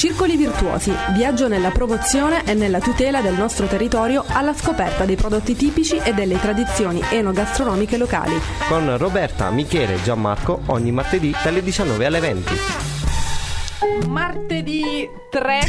Circoli Virtuosi, viaggio nella promozione e nella tutela del nostro territorio alla scoperta dei prodotti tipici e delle tradizioni enogastronomiche locali. Con Roberta, Michele e Gianmarco ogni martedì dalle 19 alle 20. Martedì 3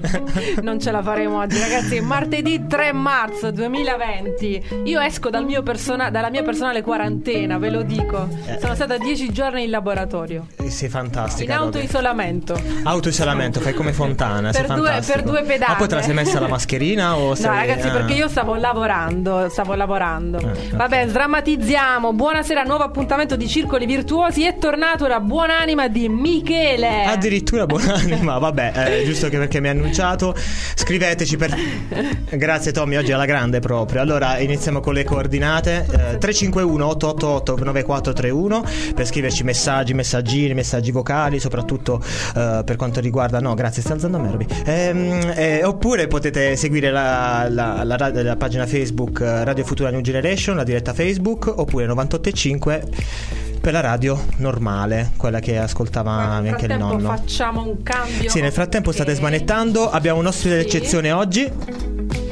non ce la faremo oggi ragazzi. Martedì 3 marzo 2020 io esco dal mio persona- dalla mia personale quarantena ve lo dico. Sono stata 10 giorni in laboratorio. Eh, Sei fantastica. in autoisolamento. Autoisolamento, fai come Fontana. Per due- per due pedane. Ma poi te la sei messa la mascherina o No sei- ragazzi ah. perché io stavo lavorando Stavo lavorando. Eh, ok. Vabbè sdrammatizziamo. Buonasera nuovo appuntamento di Circoli Virtuosi. È tornato la buonanima di Michele. Addirittura buonanima, vabbè, eh, giusto che perché mi ha annunciato. Scriveteci per. Grazie Tommy, oggi è alla grande proprio. Allora iniziamo con le coordinate: eh, 351 888 9431 per scriverci messaggi, messaggini, messaggi vocali, soprattutto eh, per quanto riguarda. No, grazie, sta alzando a me, Roby. Ehm, eh, oppure potete seguire la, la- la la pagina Facebook eh, Radio Futura New Generation, la diretta Facebook, oppure 985 per la radio normale, quella che ascoltava Nel anche il nonno. facciamo un cambio Sì, nel frattempo state smanettando. Abbiamo un ospite Sì. d'eccezione oggi.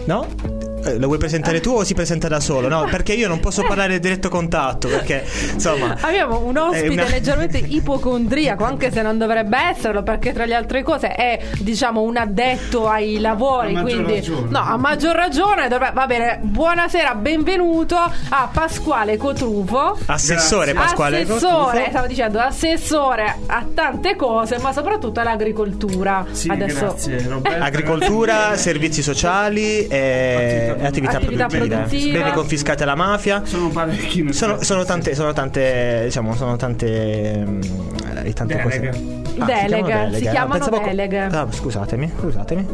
No? Eh, Lo vuoi presentare tu o si presenta da solo? No, perché io non posso parlare diretto contatto. Perché insomma. Abbiamo un ospite una- leggermente ipocondriaco, anche se non dovrebbe esserlo, perché tra le altre cose è, diciamo, un addetto ai lavori. A maggior quindi, ragione. no, a maggior ragione. dovrebbe- va bene, buonasera, benvenuto a Pasquale Cotrufo. Assessore Pasquale assessore, Cotrufo. stavo dicendo, assessore a tante cose, ma soprattutto all'agricoltura. Sì, Adesso grazie Roberto. Agricoltura, servizi sociali e Attività- attività, produttive. produttive. Beni confiscati alla mafia. Sono parecchi. Sono, sono tante, sono tante, diciamo, sono tante, eh, tante Deleghe. cose. Deleghe, si Ah, chiamano pensavo co- deleghe. Ah, scusatemi, scusatemi.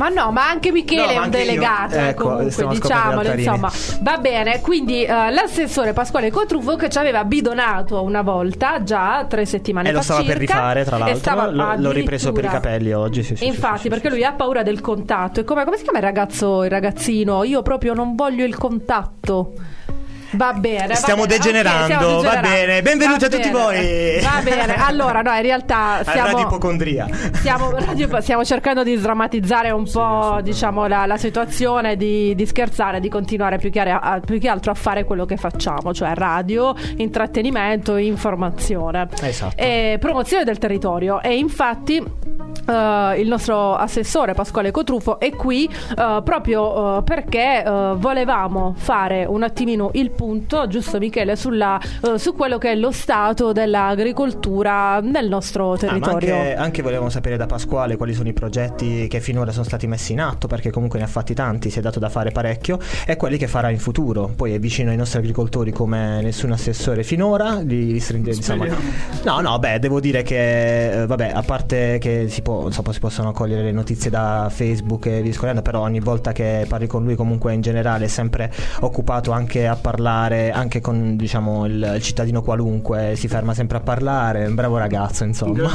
Ma no, ma anche Michele No, è ma un anche io. delegato, eh, Ecco, comunque, diciamolo, insomma. Va bene, quindi eh, l'assessore Pasquale Cotrufo che ci aveva bidonato una volta, già tre settimane E fa lo stava per circa, rifare, tra e l'altro. stava L'ho- l'ho ripreso per i capelli oggi. Sì, sì, Infatti, sì, perché lui ha paura del contatto. E come, come si chiama il ragazzo, il ragazzino? Io proprio non voglio il contatto. Va bene, va Stiamo bene. Ok, degenerando, stiamo va degenerando. bene. Benvenuti Va a tutti bene. voi. Va bene, allora, no, in realtà di ipocondria. Stiamo, stiamo cercando di sdrammatizzare un po' diciamo, la, la situazione, di, di scherzare, di continuare più che, a- più che altro a fare quello che facciamo, cioè radio, intrattenimento, informazione Esatto. e promozione del territorio. E infatti eh, il nostro assessore Pasquale Cotrufo è qui eh, proprio eh, perché volevamo fare un attimino il punto, giusto Michele, sulla, su quello che è lo stato dell'agricoltura nel nostro Ah, ma territorio. anche, anche volevamo sapere da Pasquale quali sono i progetti che finora sono stati messi in atto, perché comunque ne ha fatti tanti, si è dato da fare parecchio, e quelli che farà in futuro. Poi è vicino ai nostri agricoltori come nessun assessore finora. Li, li stringe, insomma. No, no, beh, devo dire che, vabbè, a parte che si, può, insomma, si possono cogliere le notizie da Facebook e via discorrendo, però ogni volta che parli con lui, comunque in generale, è sempre occupato anche a parlare, anche con diciamo il, il cittadino qualunque, si ferma sempre a parlare. È un bravo ragazzo, insomma.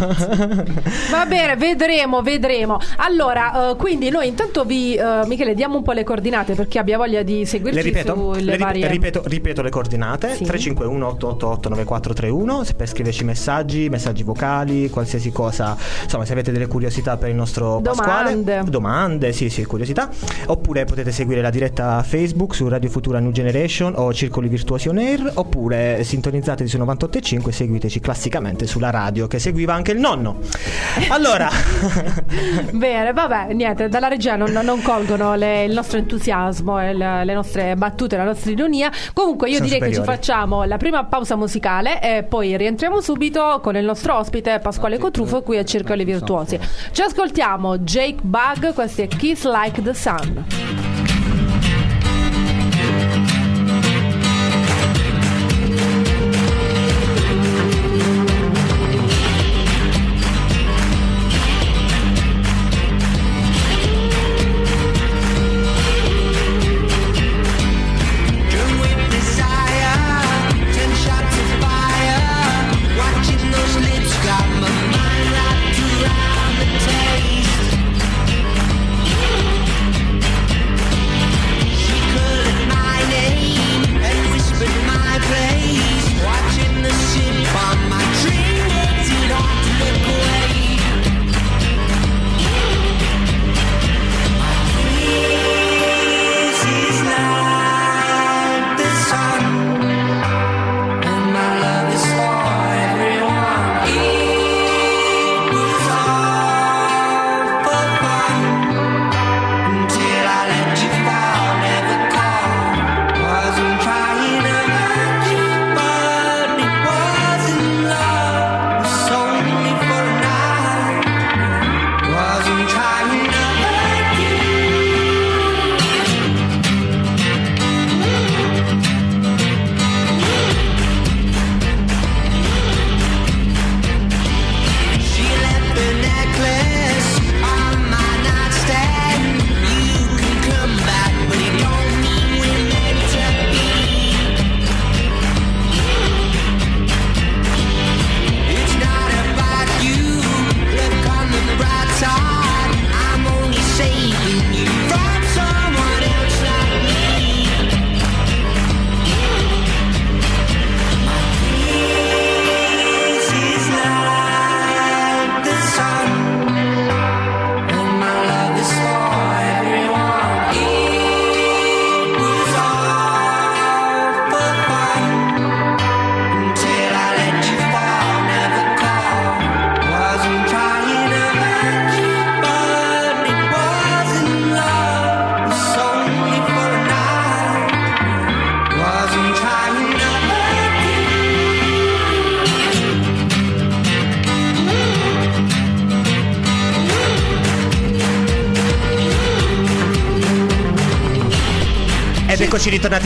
Va bene, vedremo, vedremo. Allora, eh, quindi noi intanto vi, eh, Michele, diamo un po' le coordinate per chi abbia voglia di seguirci Le ripeto, sulle le rip- varie... ripeto, ripeto le coordinate Sì. 351 888 9431 se per scriverci messaggi, messaggi vocali, qualsiasi cosa, insomma se avete delle curiosità per il nostro Domande. Pasquale, domande, sì sì, curiosità, oppure potete seguire la diretta Facebook su Radio Futura New Generation o Circoli Virtuosi On Air, oppure sintonizzatevi su 98.5 e seguiteci classicamente sulla radio che seguiva anche il nonno. Allora, Bene, vabbè, niente, dalla regia non, non colgono le- il nostro entusiasmo, e le, nostre battute, la nostra ironia. Comunque io Sono direi che ci superiori. facciamo la prima pausa musicale e poi rientriamo subito con il nostro ospite Pasquale Cotrufo qui a Circoli Virtuosi. Ci ascoltiamo Jake Bug, questo è Kiss Like the Sun.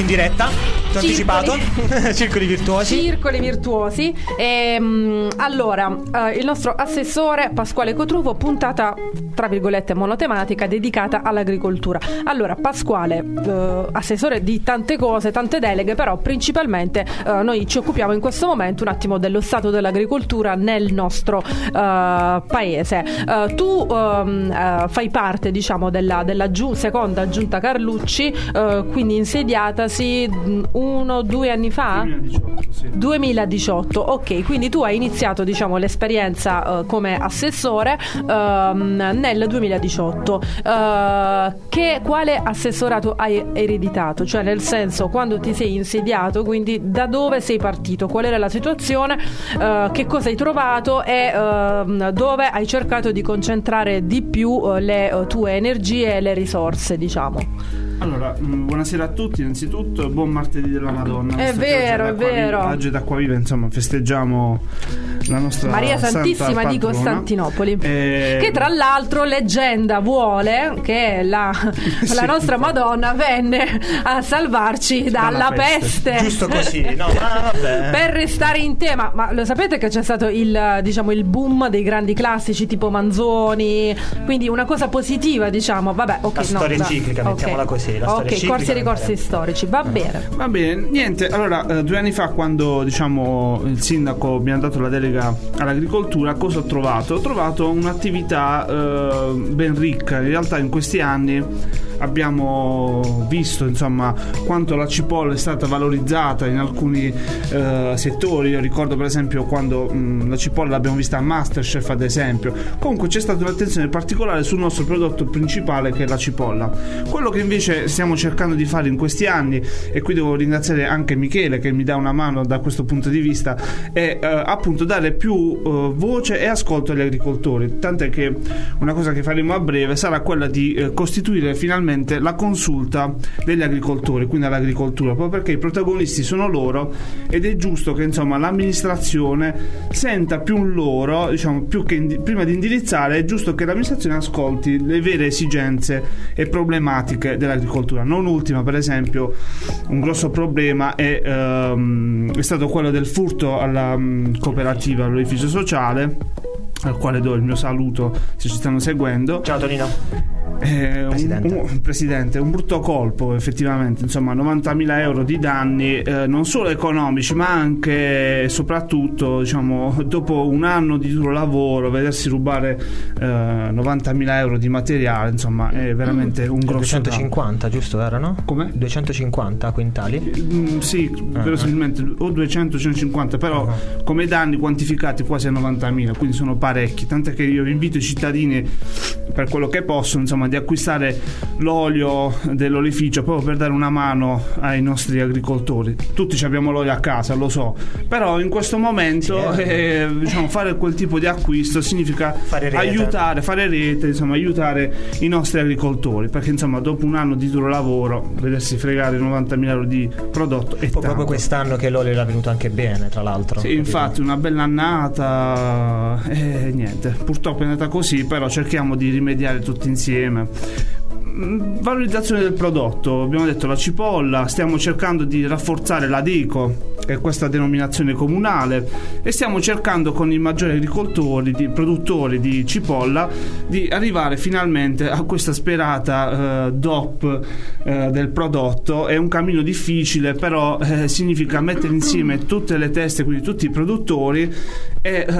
Diretta. Anticipato. Circoli virtuosi. Circoli virtuosi. Ehm, allora, eh, il nostro assessore Pasquale Cotrufo, puntata tra virgolette monotematica dedicata all'agricoltura. Allora, Pasquale, eh, assessore di tante cose, tante deleghe, però principalmente eh, noi ci occupiamo in questo momento un attimo dello stato dell'agricoltura nel nostro eh, paese. Eh, tu ehm, eh, fai parte, diciamo, della, della giu- seconda giunta Carlucci, quindi insediatasi uno, due anni fa? 2018, sì. 2018, ok, quindi tu hai iniziato diciamo, l'esperienza eh, come assessore ehm, nel 2018. Eh, che, quale assessorato hai ereditato? Cioè nel senso quando ti sei insediato, quindi da dove sei partito, qual era la situazione, eh, che cosa hai trovato e ehm, dove hai cercato di concentrare di più le tue energie e le risorse, diciamo. Allora, mh, buonasera a tutti, innanzitutto, buon martedì della Madonna. È vero, è vero. Oggi ad Acquaviva, insomma, festeggiamo la nostra Maria santa Santissima di patrona. Costantinopoli. Eh, Che tra l'altro leggenda vuole che la, la nostra Madonna venne a salvarci dalla, Dalla peste. peste. Giusto così. No, ma vabbè. Per restare in tema, ma lo sapete che c'è stato il, diciamo, il boom dei grandi classici tipo Manzoni, quindi una cosa positiva, diciamo, vabbè, ok, La no, storia va- ciclica, ok. mettiamola così, la storia ok, ciclica corsi e ricorsi storici, va bene. Va bene, niente, allora eh, due anni fa quando diciamo il sindaco mi ha dato la delega all'agricoltura, cosa ho trovato? Ho trovato un'attività eh, ben ricca, in realtà in questi anni abbiamo visto insomma quanto la cipolla è stata valorizzata in alcuni eh, settori, io ricordo per esempio quando mh, la cipolla l'abbiamo vista a Masterchef ad esempio, comunque c'è stata un'attenzione particolare sul nostro prodotto principale che è la cipolla. Quello che invece stiamo cercando di fare in questi anni e qui devo ringraziare anche Michele che mi dà una mano da questo punto di vista è eh, appunto dare più eh, voce e ascolto agli agricoltori. Tant'è che una cosa che faremo a breve sarà quella di eh, costituire finalmente la consulta degli agricoltori quindi all'agricoltura proprio perché i protagonisti sono loro ed è giusto che insomma l'amministrazione senta più loro diciamo più che indi- prima di indirizzare è giusto che l'amministrazione ascolti le vere esigenze e problematiche dell'agricoltura non ultima per esempio un grosso problema è, ehm, è stato quello del furto alla mm, cooperativa all'edificio sociale al quale do il mio saluto se ci stanno seguendo Ciao Tonino. Eh, un- Presidente. Un, presidente, un brutto colpo effettivamente, insomma 90.000 euro di danni eh, non solo economici ma anche e soprattutto diciamo, dopo un anno di duro lavoro vedersi rubare eh, 90.000 euro di materiale insomma è veramente un grosso danno. 250, giusto erano? Come? 250 quintali. Mm, sì, verosimilmente o 200-150, però Ah. come danni quantificati quasi a 90.000, quindi sono parecchi. Tant'è che io invito i cittadini, per quello che possono, insomma, di acquistare l'olio dell'olificio proprio per dare una mano ai nostri agricoltori. Tutti abbiamo l'olio a casa, lo so, però in questo momento Sì, eh, diciamo, fare quel tipo di acquisto significa Fare aiutare, fare rete, insomma, aiutare i nostri agricoltori, perché insomma, dopo un anno di duro lavoro, vedersi fregare 90.000 euro di prodotto è Poi proprio quest'anno che l'olio era venuto anche bene, tra l'altro. Sì, infatti una bella annata e niente, purtroppo è andata così, però cerchiamo di rimediare tutti insieme. Mm, Valorizzazione del prodotto, abbiamo detto la cipolla, stiamo cercando di rafforzare la DICO, che è questa denominazione comunale, e stiamo cercando con i maggiori agricoltori, di, produttori di cipolla, di arrivare finalmente a questa sperata eh, DOP eh, del prodotto. È un cammino difficile, però eh, significa mettere insieme tutte le teste, quindi tutti i produttori, e eh,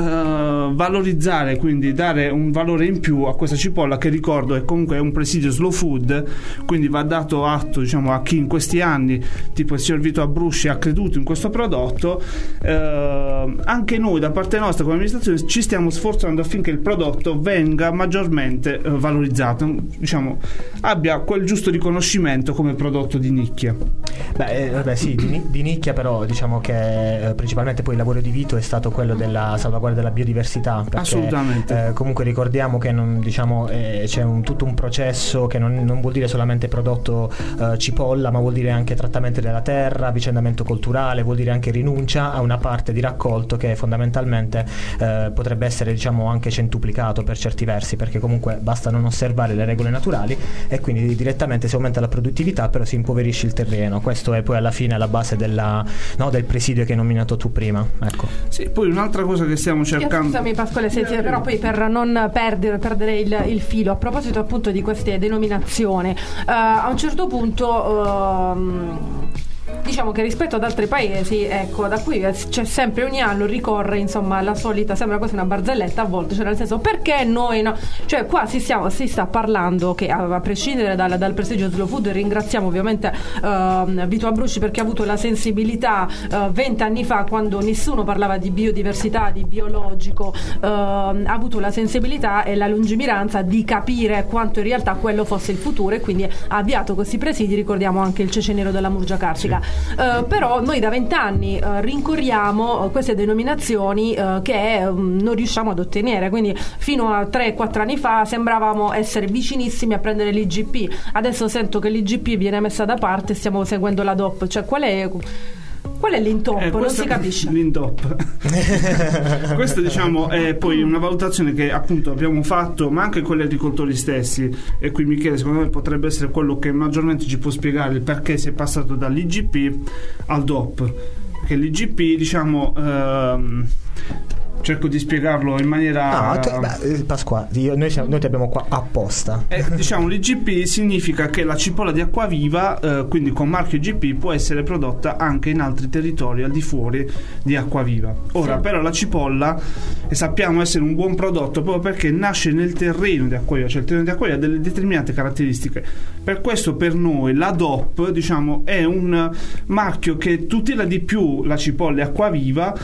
valorizzare, quindi dare un valore in più a questa cipolla che ricordo è comunque un presidio slow food, quindi va dato atto diciamo, a chi in questi anni, tipo il signor Vito Abrusci, ha creduto in questo prodotto. Eh, anche noi da parte nostra come amministrazione ci stiamo sforzando affinché il prodotto venga maggiormente eh, valorizzato, diciamo, abbia quel giusto riconoscimento come prodotto di nicchia. Beh, eh, vabbè, sì, di, di nicchia, però diciamo che eh, principalmente poi il lavoro di Vito è stato quello della della salvaguardia della biodiversità. Perché, Assolutamente. eh, comunque ricordiamo che non, diciamo, eh, c'è un- tutto un processo che non, non vuol dire solamente prodotto eh, cipolla, ma vuol dire anche trattamento della terra, avvicendamento culturale, vuol dire anche rinuncia a una parte di raccolto che fondamentalmente eh, potrebbe essere diciamo, anche centuplicato per certi versi, perché comunque basta non osservare le regole naturali e quindi direttamente si aumenta la produttività, però si impoverisce il terreno. Questo è poi alla fine la base della, no, del presidio che hai nominato tu prima. Ecco. Sì, poi un'altra cosa che stiamo Io, cercando. scusami Pasquale, se però poi per non perdere, perdere il, il filo, a proposito appunto di queste denominazioni, eh, a un certo punto... ehm, Diciamo che rispetto ad altri paesi, ecco, da cui c'è sempre ogni anno ricorre, insomma, la solita, sembra quasi una barzelletta a volte, cioè nel senso perché noi no? Cioè qua si, stiamo- si sta parlando che a, prescindere dal, dal prestigio Slow Food, ringraziamo ovviamente ehm, Vito Abruzzi perché ha avuto la sensibilità vent'anni fa quando nessuno parlava di biodiversità, di biologico, ehm, ha avuto la sensibilità e la lungimiranza di capire quanto in realtà quello fosse il futuro e quindi ha avviato questi presidi, ricordiamo anche il cece nero della Murgia Carsica. Eh, però noi da vent'anni eh, rincorriamo eh, queste denominazioni eh, che mm, non riusciamo ad ottenere, quindi fino a 3-4 anni fa sembravamo essere vicinissimi a prendere l'IGP, adesso sento che l'IGP viene messa da parte e stiamo seguendo la DOP, cioè qual è... Qual è l'intoppo? Eh, non si capisce. L'intop. Questa diciamo è poi una valutazione che appunto abbiamo fatto, ma anche con gli agricoltori stessi. E qui Michele secondo me potrebbe essere quello che maggiormente ci può spiegare il perché si è passato dall'IGP al DOP. Che l'IGP diciamo ehm, cerco di spiegarlo in maniera... Ah, tu- beh, eh, Pasqua, io- noi, siamo- noi ti abbiamo qua apposta. Eh, diciamo l'IGP significa che la cipolla di acquaviva, eh, quindi con marchio IGP, può essere prodotta anche in altri territori al di fuori di acquaviva. Ora, però, la cipolla e sappiamo essere un buon prodotto proprio perché nasce nel terreno di acquaviva, cioè il terreno di acquaviva ha delle determinate caratteristiche. Per questo, per noi, la DOP, diciamo, è un marchio che tutela di più la cipolla acquaviva,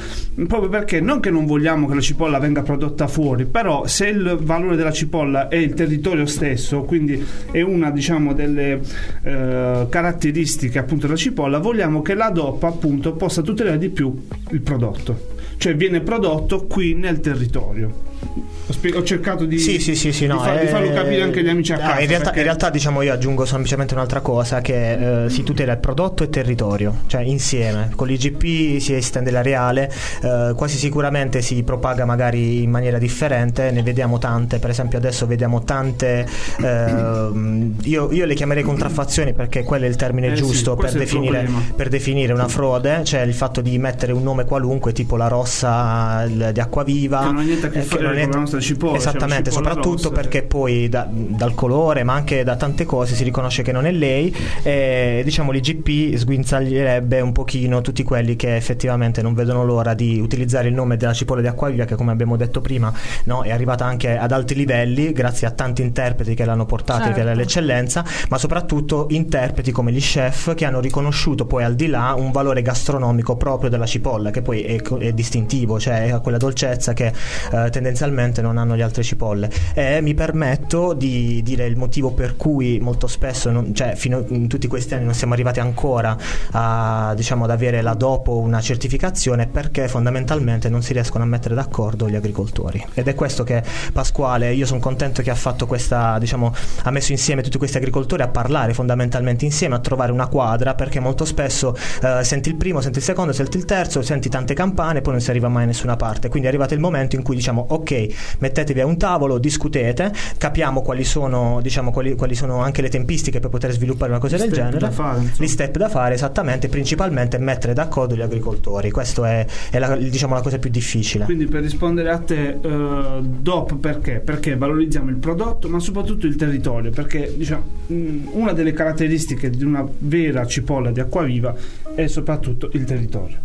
proprio perché non che non vogliamo che la cipolla venga prodotta fuori, però se il valore della cipolla è il territorio stesso, quindi è una diciamo delle eh, caratteristiche appunto della cipolla, vogliamo che la DOP appunto possa tutelare di più il prodotto. Cioè viene prodotto qui nel territorio. Ho, cercato di, Sì, sì, sì, no, di, far- di eh, farlo capire anche agli amici a casa. in, realtà, perché- in realtà, diciamo, io aggiungo semplicemente un'altra cosa: che eh, si tutela il prodotto e il territorio, cioè insieme. Con l'IGP si estende l'areale, eh, quasi sicuramente si propaga magari in maniera differente. Ne vediamo tante, per esempio, adesso vediamo tante. ehm, io, io le chiamerei contraffazioni perché quello è il termine Eh giusto per definire, per definire una frode, cioè il fatto di mettere un nome qualunque, tipo la rossa di acquaviva. Che non ha niente a che eh, fare con la nostra cipolla, cioè, Esattamente, la cipolla soprattutto rossa, perché poi da- dal colore, ma anche da tante cose si riconosce che non è lei. E diciamo l'IGP sguinzaglierebbe un pochino tutti quelli che effettivamente non vedono l'ora di utilizzare il nome della cipolla di acquavia, che come abbiamo detto prima, no, è arrivata anche ad alti livelli grazie a tanti interpreti che l'hanno portata Certo. all'eccellenza, ma soprattutto interpreti come gli chef che hanno riconosciuto poi al di là un valore gastronomico proprio della cipolla, che poi è, è distintivo, cioè ha quella dolcezza che eh, tendenzialmente non hanno le altre cipolle. E mi permetto di dire il motivo per cui molto spesso, non- cioè fino in tutti questi anni non siamo arrivati ancora a, diciamo, ad avere la dopo una certificazione perché fondamentalmente non si riescono a mettere d'accordo gli agricoltori. Ed è questo che Pasquale, io sono contento che ha fatto questa, diciamo, ha messo insieme tutti questi agricoltori a parlare fondamentalmente insieme, a trovare una quadra perché molto spesso eh, senti il primo, senti il secondo, senti il terzo, senti tante campane e poi non si arriva mai a nessuna parte. Quindi è arrivato il momento in cui diciamo ok, mettetevi a un tavolo, discutete, capiamo quali sono, diciamo, quali, quali sono anche le tempistiche per poter sviluppare una cosa Gli del genere. fare. Gli step da fare esattamente, principalmente mettere d'accordo gli agricoltori. Questo è, è la, diciamo, la cosa più difficile. Quindi per rispondere a te, eh, DOP perché? Perché valorizziamo il prodotto, ma soprattutto il territorio, perché diciamo, mh, una delle caratteristiche di una vera cipolla di acquaviva è soprattutto il territorio.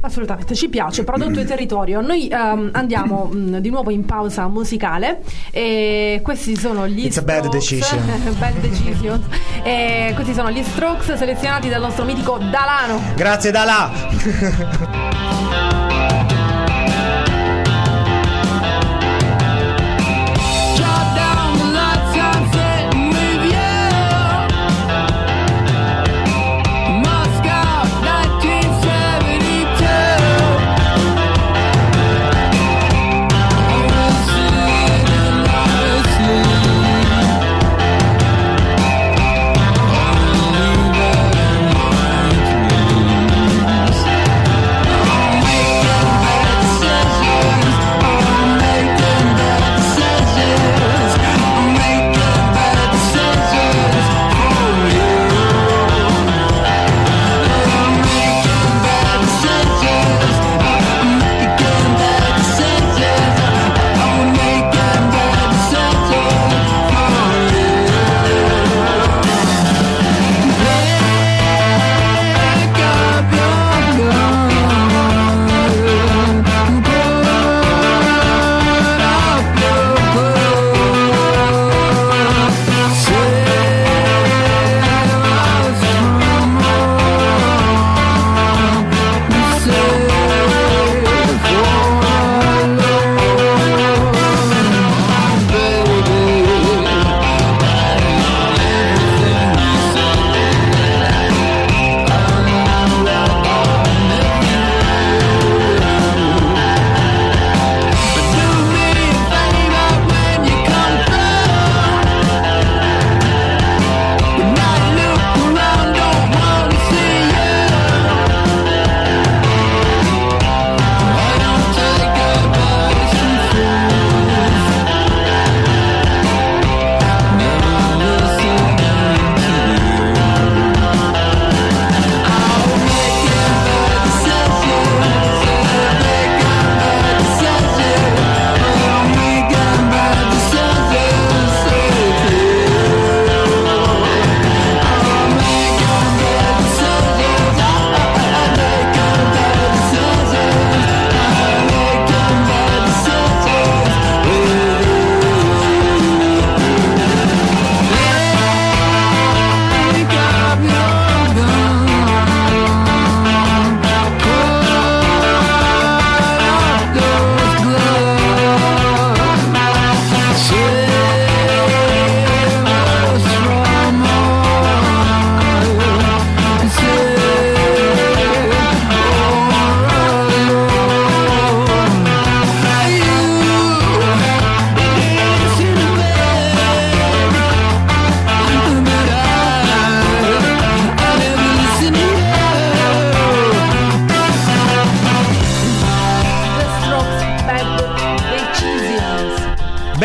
Assolutamente, ci piace, prodotto e territorio. Noi ehm, andiamo mh, di nuovo in pausa musicale e questi sono gli It's a bad Strokes. decision. Bad decision. E questi sono gli Strokes selezionati dal nostro mitico Dalano. Grazie da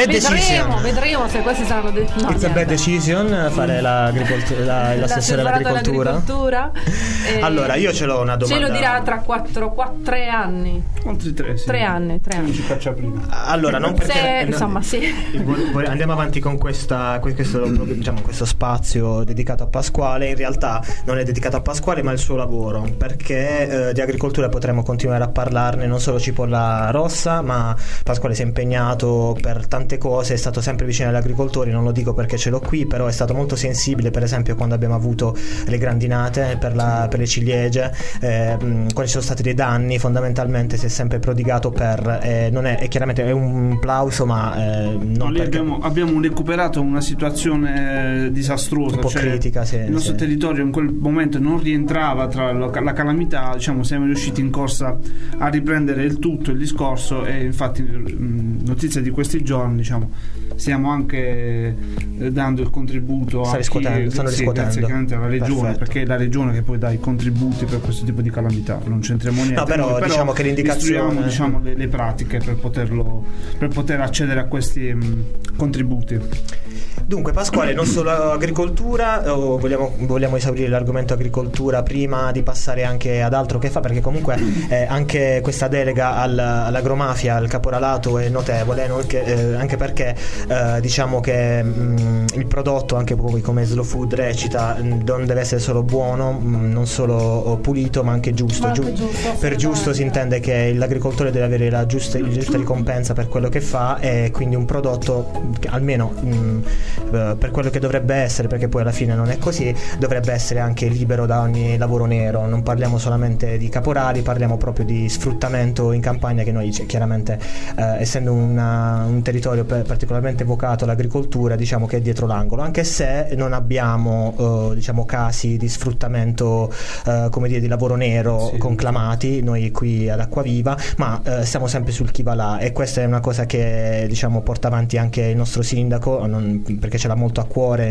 Bad vedremo, decision. vedremo se questi saranno de- no, It's a bad niente. decision fare l'agricolt- la- l'assessore all'agricoltura. all'agricoltura. Eh, Allora, io ce l'ho una Ce domanda. lo dirà tra 4, 3 anni. Oltre tre, sì. Tre anni, tre anni. Non ci caccia prima. Allora, non perché Se- no, insomma, sì. Andiamo avanti con questa, que- questo, diciamo, questo spazio dedicato a Pasquale. In realtà non è dedicato a Pasquale, ma al suo lavoro. Perché eh, di agricoltura potremo continuare a parlarne, non solo Cipolla Rossa, ma Pasquale si è impegnato per tante cose, è stato sempre vicino agli agricoltori. Non lo dico perché ce l'ho qui, però è stato molto sensibile, per esempio, quando abbiamo avuto le grandinate per, la- per le ciliegie, eh, quando ci sono stati dei danni, fondamentalmente si è sempre prodigato per. eh, non è, è chiaramente è un plauso, ma eh, non No, perché. abbiamo, abbiamo recuperato una situazione disastrosa. Un po' cioè, critica, sì, Il nostro sì. territorio in quel momento non rientrava tra la, la calamità, diciamo, siamo riusciti in corsa a riprendere il tutto, il discorso e infatti mh, notizia di questi giorni, diciamo, stiamo anche eh, dando il contributo a chi, stanno sì, grazie alla regione, Perfetto. perché è la regione che poi dà i contributi per questo tipo di calamità, non c'entriamo niente. No, però Noi diciamo che l'indicazione- diciamo, le, le pratiche per, poterlo, per poter accedere a questi mh, contributi. Dunque, Pasquale, non solo agricoltura, o vogliamo, vogliamo esaurire l'argomento agricoltura prima di passare anche ad altro che fa, perché comunque eh, anche questa delega al- all'agromafia, al caporalato è notevole, no? Che, eh, anche perché eh, diciamo che mh, il prodotto, anche poi come Slow Food recita, mh, non deve essere solo buono, mh, non solo oh, pulito, ma anche giusto. Ma anche Giu- giusto, per giusto si intende che l'agricoltore deve avere la giusta, la giusta ricompensa per quello che fa e quindi un prodotto che almeno eh, per quello che dovrebbe essere, perché poi alla fine non è così, dovrebbe essere anche libero da ogni lavoro nero. Non parliamo solamente di caporali, parliamo proprio di sfruttamento in campagna che noi cioè, chiaramente eh, essendo una- un territorio pe- particolarmente vocato all'agricoltura diciamo che è dietro l'angolo, anche se non abbiamo eh, diciamo casi di sfruttamento eh, come dire di lavoro nero Sì. conclamati noi qui ad Acquaviva, ma eh, siamo sempre sul chi va là e questa è una cosa che diciamo porta avanti anche il nostro sindaco non- perché ce l'ha molto a cuore,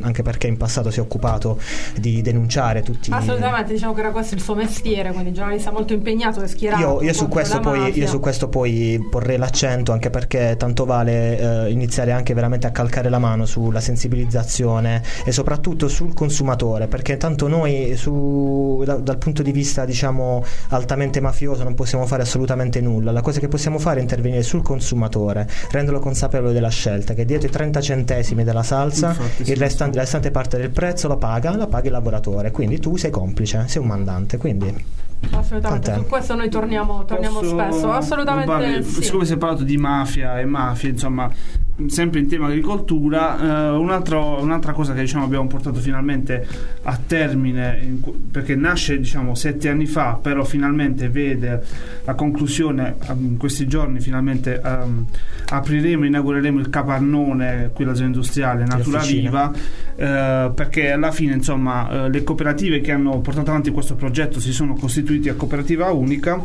anche perché in passato si è occupato di denunciare tutti Assolutamente, diciamo che era questo il suo mestiere, quindi il giornalista molto impegnato e schierato. io, io su questo poi, io su questo poi porrei l'accento anche perché tanto vale eh, iniziare anche veramente a calcare la mano sulla sensibilizzazione e soprattutto sul consumatore perché tanto noi su- da- dal punto di vista diciamo altamente mafioso non possiamo fare assolutamente nulla la cosa che possiamo fare è intervenire sul consumatore renderlo consapevole della scelta che dietro i 30 centesimi della salsa Infatti, sì, il restante, la restante parte del prezzo la paga la paga il lavoratore quindi tu sei complice sei un mandante quindi Assolutamente, Tant'è. su questo noi torniamo, torniamo Posso- spesso. Assolutamente sì. Siccome si è parlato di mafia e mafia, insomma, sempre in tema agricoltura, eh, un altro- un'altra cosa che diciamo, abbiamo portato finalmente a termine, in perché nasce diciamo, sette anni fa, però finalmente vede la conclusione ehm, in questi giorni, finalmente ehm, apriremo, inaugureremo il capannone qui alla zona industriale Natura. Viva, eh, perché alla fine insomma eh, le cooperative che hanno portato avanti questo progetto si sono costituiti a cooperativa unica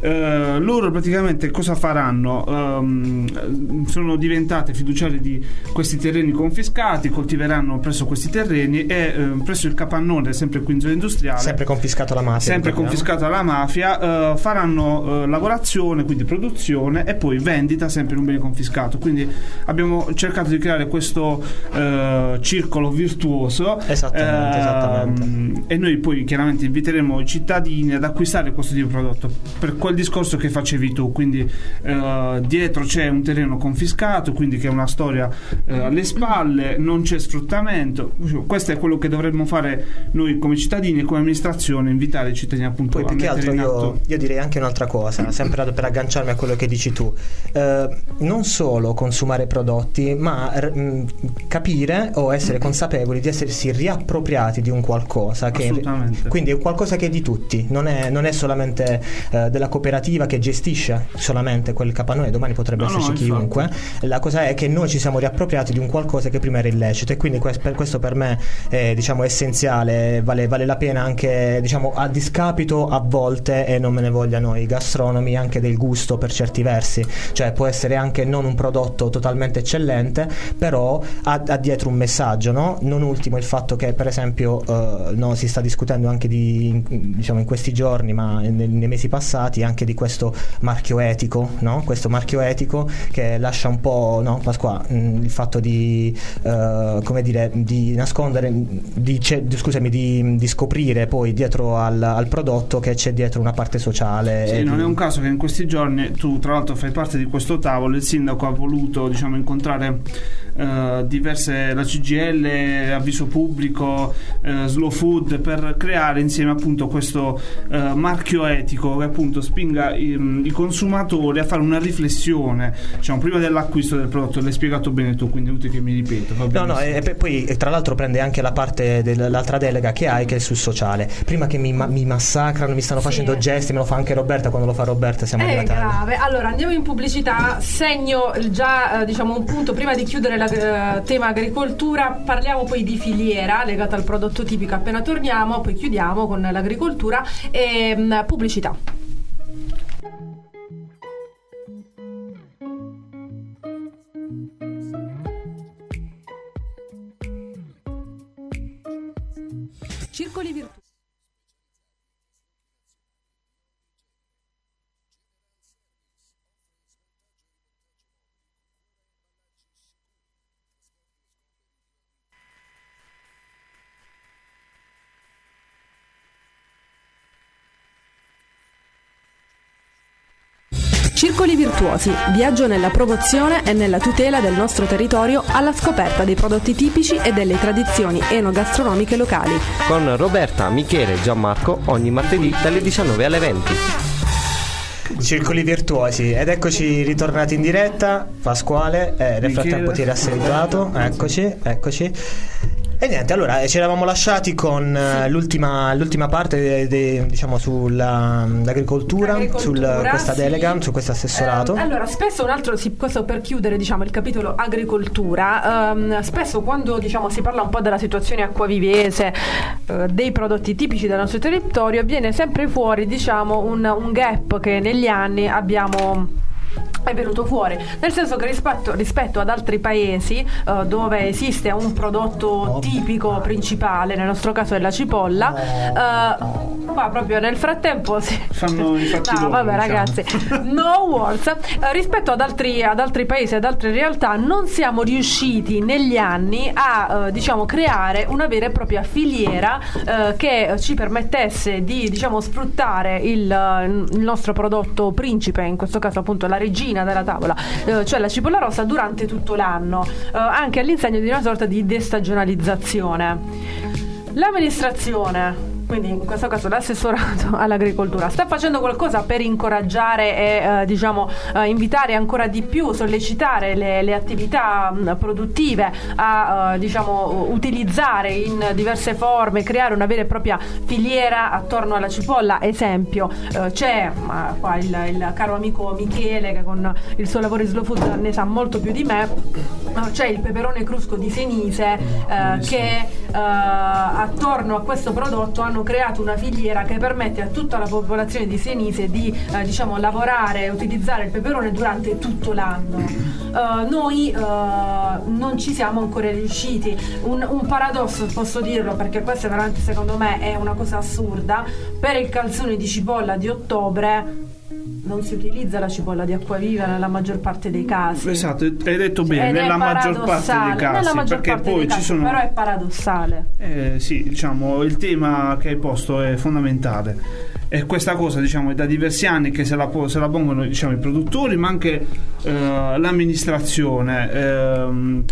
Eh, loro praticamente cosa faranno Ehm, sono diventate fiduciarie di questi terreni confiscati coltiveranno presso questi terreni e eh, presso il capannone sempre qui in zona industriale sempre confiscato la mafia sempre confiscato alla mafia, eh, faranno eh, lavorazione, quindi produzione e poi vendita sempre in un bene confiscato. Quindi abbiamo cercato di creare questo eh, circolo virtuoso. Esattamente, ehm, esattamente. E noi poi chiaramente inviteremo i cittadini ad acquistare questo tipo di prodotto per quel discorso che facevi tu. Quindi eh, dietro c'è un terreno confiscato, quindi che è una storia eh, alle spalle, non c'è sfruttamento. Questo è quello che dovremmo fare noi come cittadini e come amministrazione, invitare i cittadini appunto Poi a più che altro io, io direi anche un'altra cosa, sempre per agganciarmi a quello che dici tu. Eh, non solo consumare prodotti, ma r- mh, capire o essere consapevoli di essersi riappropriati di un qualcosa che Assolutamente. quindi è un qualcosa che è di tutti, non è, non è solamente eh, della cooperativa che gestisce solamente quel capannone, domani potrebbe No, no, esserci infatti. chiunque. La cosa è che noi ci siamo riappropriati di un qualcosa che prima era illecito e quindi que- per questo per me è diciamo essenziale, vale, vale la pena anche diciamo a discapito a volte e non me ne vogliano i gastronomi anche del gusto per certi versi, cioè può essere anche non un prodotto totalmente eccellente, però ha, ha dietro un messaggio, no? Non ultimo il fatto che per esempio eh, no, si sta discutendo anche di in- diciamo in questi giorni, ma nei, nei mesi passati anche di questo marchio etico, no? Questo marchio etico che lascia un po' no, no? Pasqua, mh, il fatto di, eh, come dire, di nascondere, di, scusami, di, di scoprire poi dietro al, al prodotto che c'è dietro una parte sociale. Sì, non di- è un caso che in questi giorni tu, tra l'altro, fai parte di questo tavolo. Il sindaco ha voluto diciamo, incontrare eh, diverse la CGL, avviso pubblico, eh, slow food per creare insieme appunto questo eh, marchio etico che appunto spinga i, i consumatori a fare una riflessione diciamo, prima dell'acquisto del prodotto. L'hai spiegato bene tu, quindi è utile che mi ripeto. No, no, e, e poi e tra l'altro prende anche la parte dell'altra delega che hai che è sul sociale. Prima che mi, ma- mi massacrano, mi stanno Sì. facendo gesti, me lo fa anche Roberta, quando lo fa Roberta siamo È arrivati alla- grave. Allora andiamo in pubblicità. Segno già eh, diciamo un punto prima di chiudere il tema agricoltura. Parliamo poi di filiera legata al prodotto tipico appena torniamo. Poi chiudiamo con l'agricoltura e mh, pubblicità. Circoli virtuosi, viaggio nella promozione e nella tutela del nostro territorio alla scoperta dei prodotti tipici e delle tradizioni enogastronomiche locali. Con Roberta, Michele e Gianmarco ogni martedì dalle 19 alle 20. Circoli virtuosi. Ed eccoci ritornati in diretta. Pasquale, eh, nel frattempo ti eri assentato eccoci, eccoci e niente, allora eh, ci eravamo lasciati con eh, l'ultima, l'ultima parte de- de- diciamo sull'agricoltura, Agricoltura, su questa sì. delega, su questo assessorato Ehm, allora, spesso un altro, sì, questo per chiudere diciamo, il capitolo agricoltura, ehm, spesso quando diciamo, si parla un po' della situazione acquavivese, eh, dei prodotti tipici del nostro territorio, viene sempre fuori diciamo, un, un gap che negli anni abbiamo è venuto fuori. Nel senso che rispetto, rispetto ad altri paesi eh, dove esiste un prodotto tipico principale nel nostro caso è la cipolla eh, qua proprio nel frattempo si... Fanno i fatti no loro, vabbè diciamo. ragazzi no words. Eh, rispetto ad altri, ad altri paesi ad altre realtà non siamo riusciti negli anni a diciamo creare una vera e propria filiera che ci permettesse di diciamo sfruttare il, il nostro prodotto principe in questo caso appunto la regina della tavola eh, cioè la cipolla rossa durante tutto l'anno eh, anche all'insegno di una sorta di destagionalizzazione. L'amministrazione quindi in questo caso l'assessorato all'agricoltura. Sta facendo qualcosa per incoraggiare e eh, diciamo eh, invitare ancora di più sollecitare le, le attività mh, produttive a eh, diciamo utilizzare in diverse forme creare una vera e propria filiera attorno alla cipolla. Esempio eh, c'è qua il, il caro amico Michele che con il suo lavoro in slow food ne sa molto più di me c'è il peperone crusco di Senise eh, che eh, attorno a questo prodotto hanno creato una filiera che permette a tutta la popolazione di Senise di eh, diciamo lavorare e utilizzare il peperone durante tutto l'anno. Eh, noi eh, non ci siamo ancora riusciti. Un, un paradosso, posso dirlo, perché questo è veramente secondo me è una cosa assurda. Per il calzone di cipolla di ottobre non si utilizza la cipolla di acquaviva nella maggior parte dei casi. Esatto, hai detto bene, Ed nella maggior parte dei casi, maggior perché parte poi dei ci casi, sono... però è paradossale. Eh, sì, diciamo, il tema che hai posto è fondamentale. E questa cosa, diciamo, è da diversi anni che se la, se la pongono diciamo, i produttori, ma anche eh, l'amministrazione. Ehm,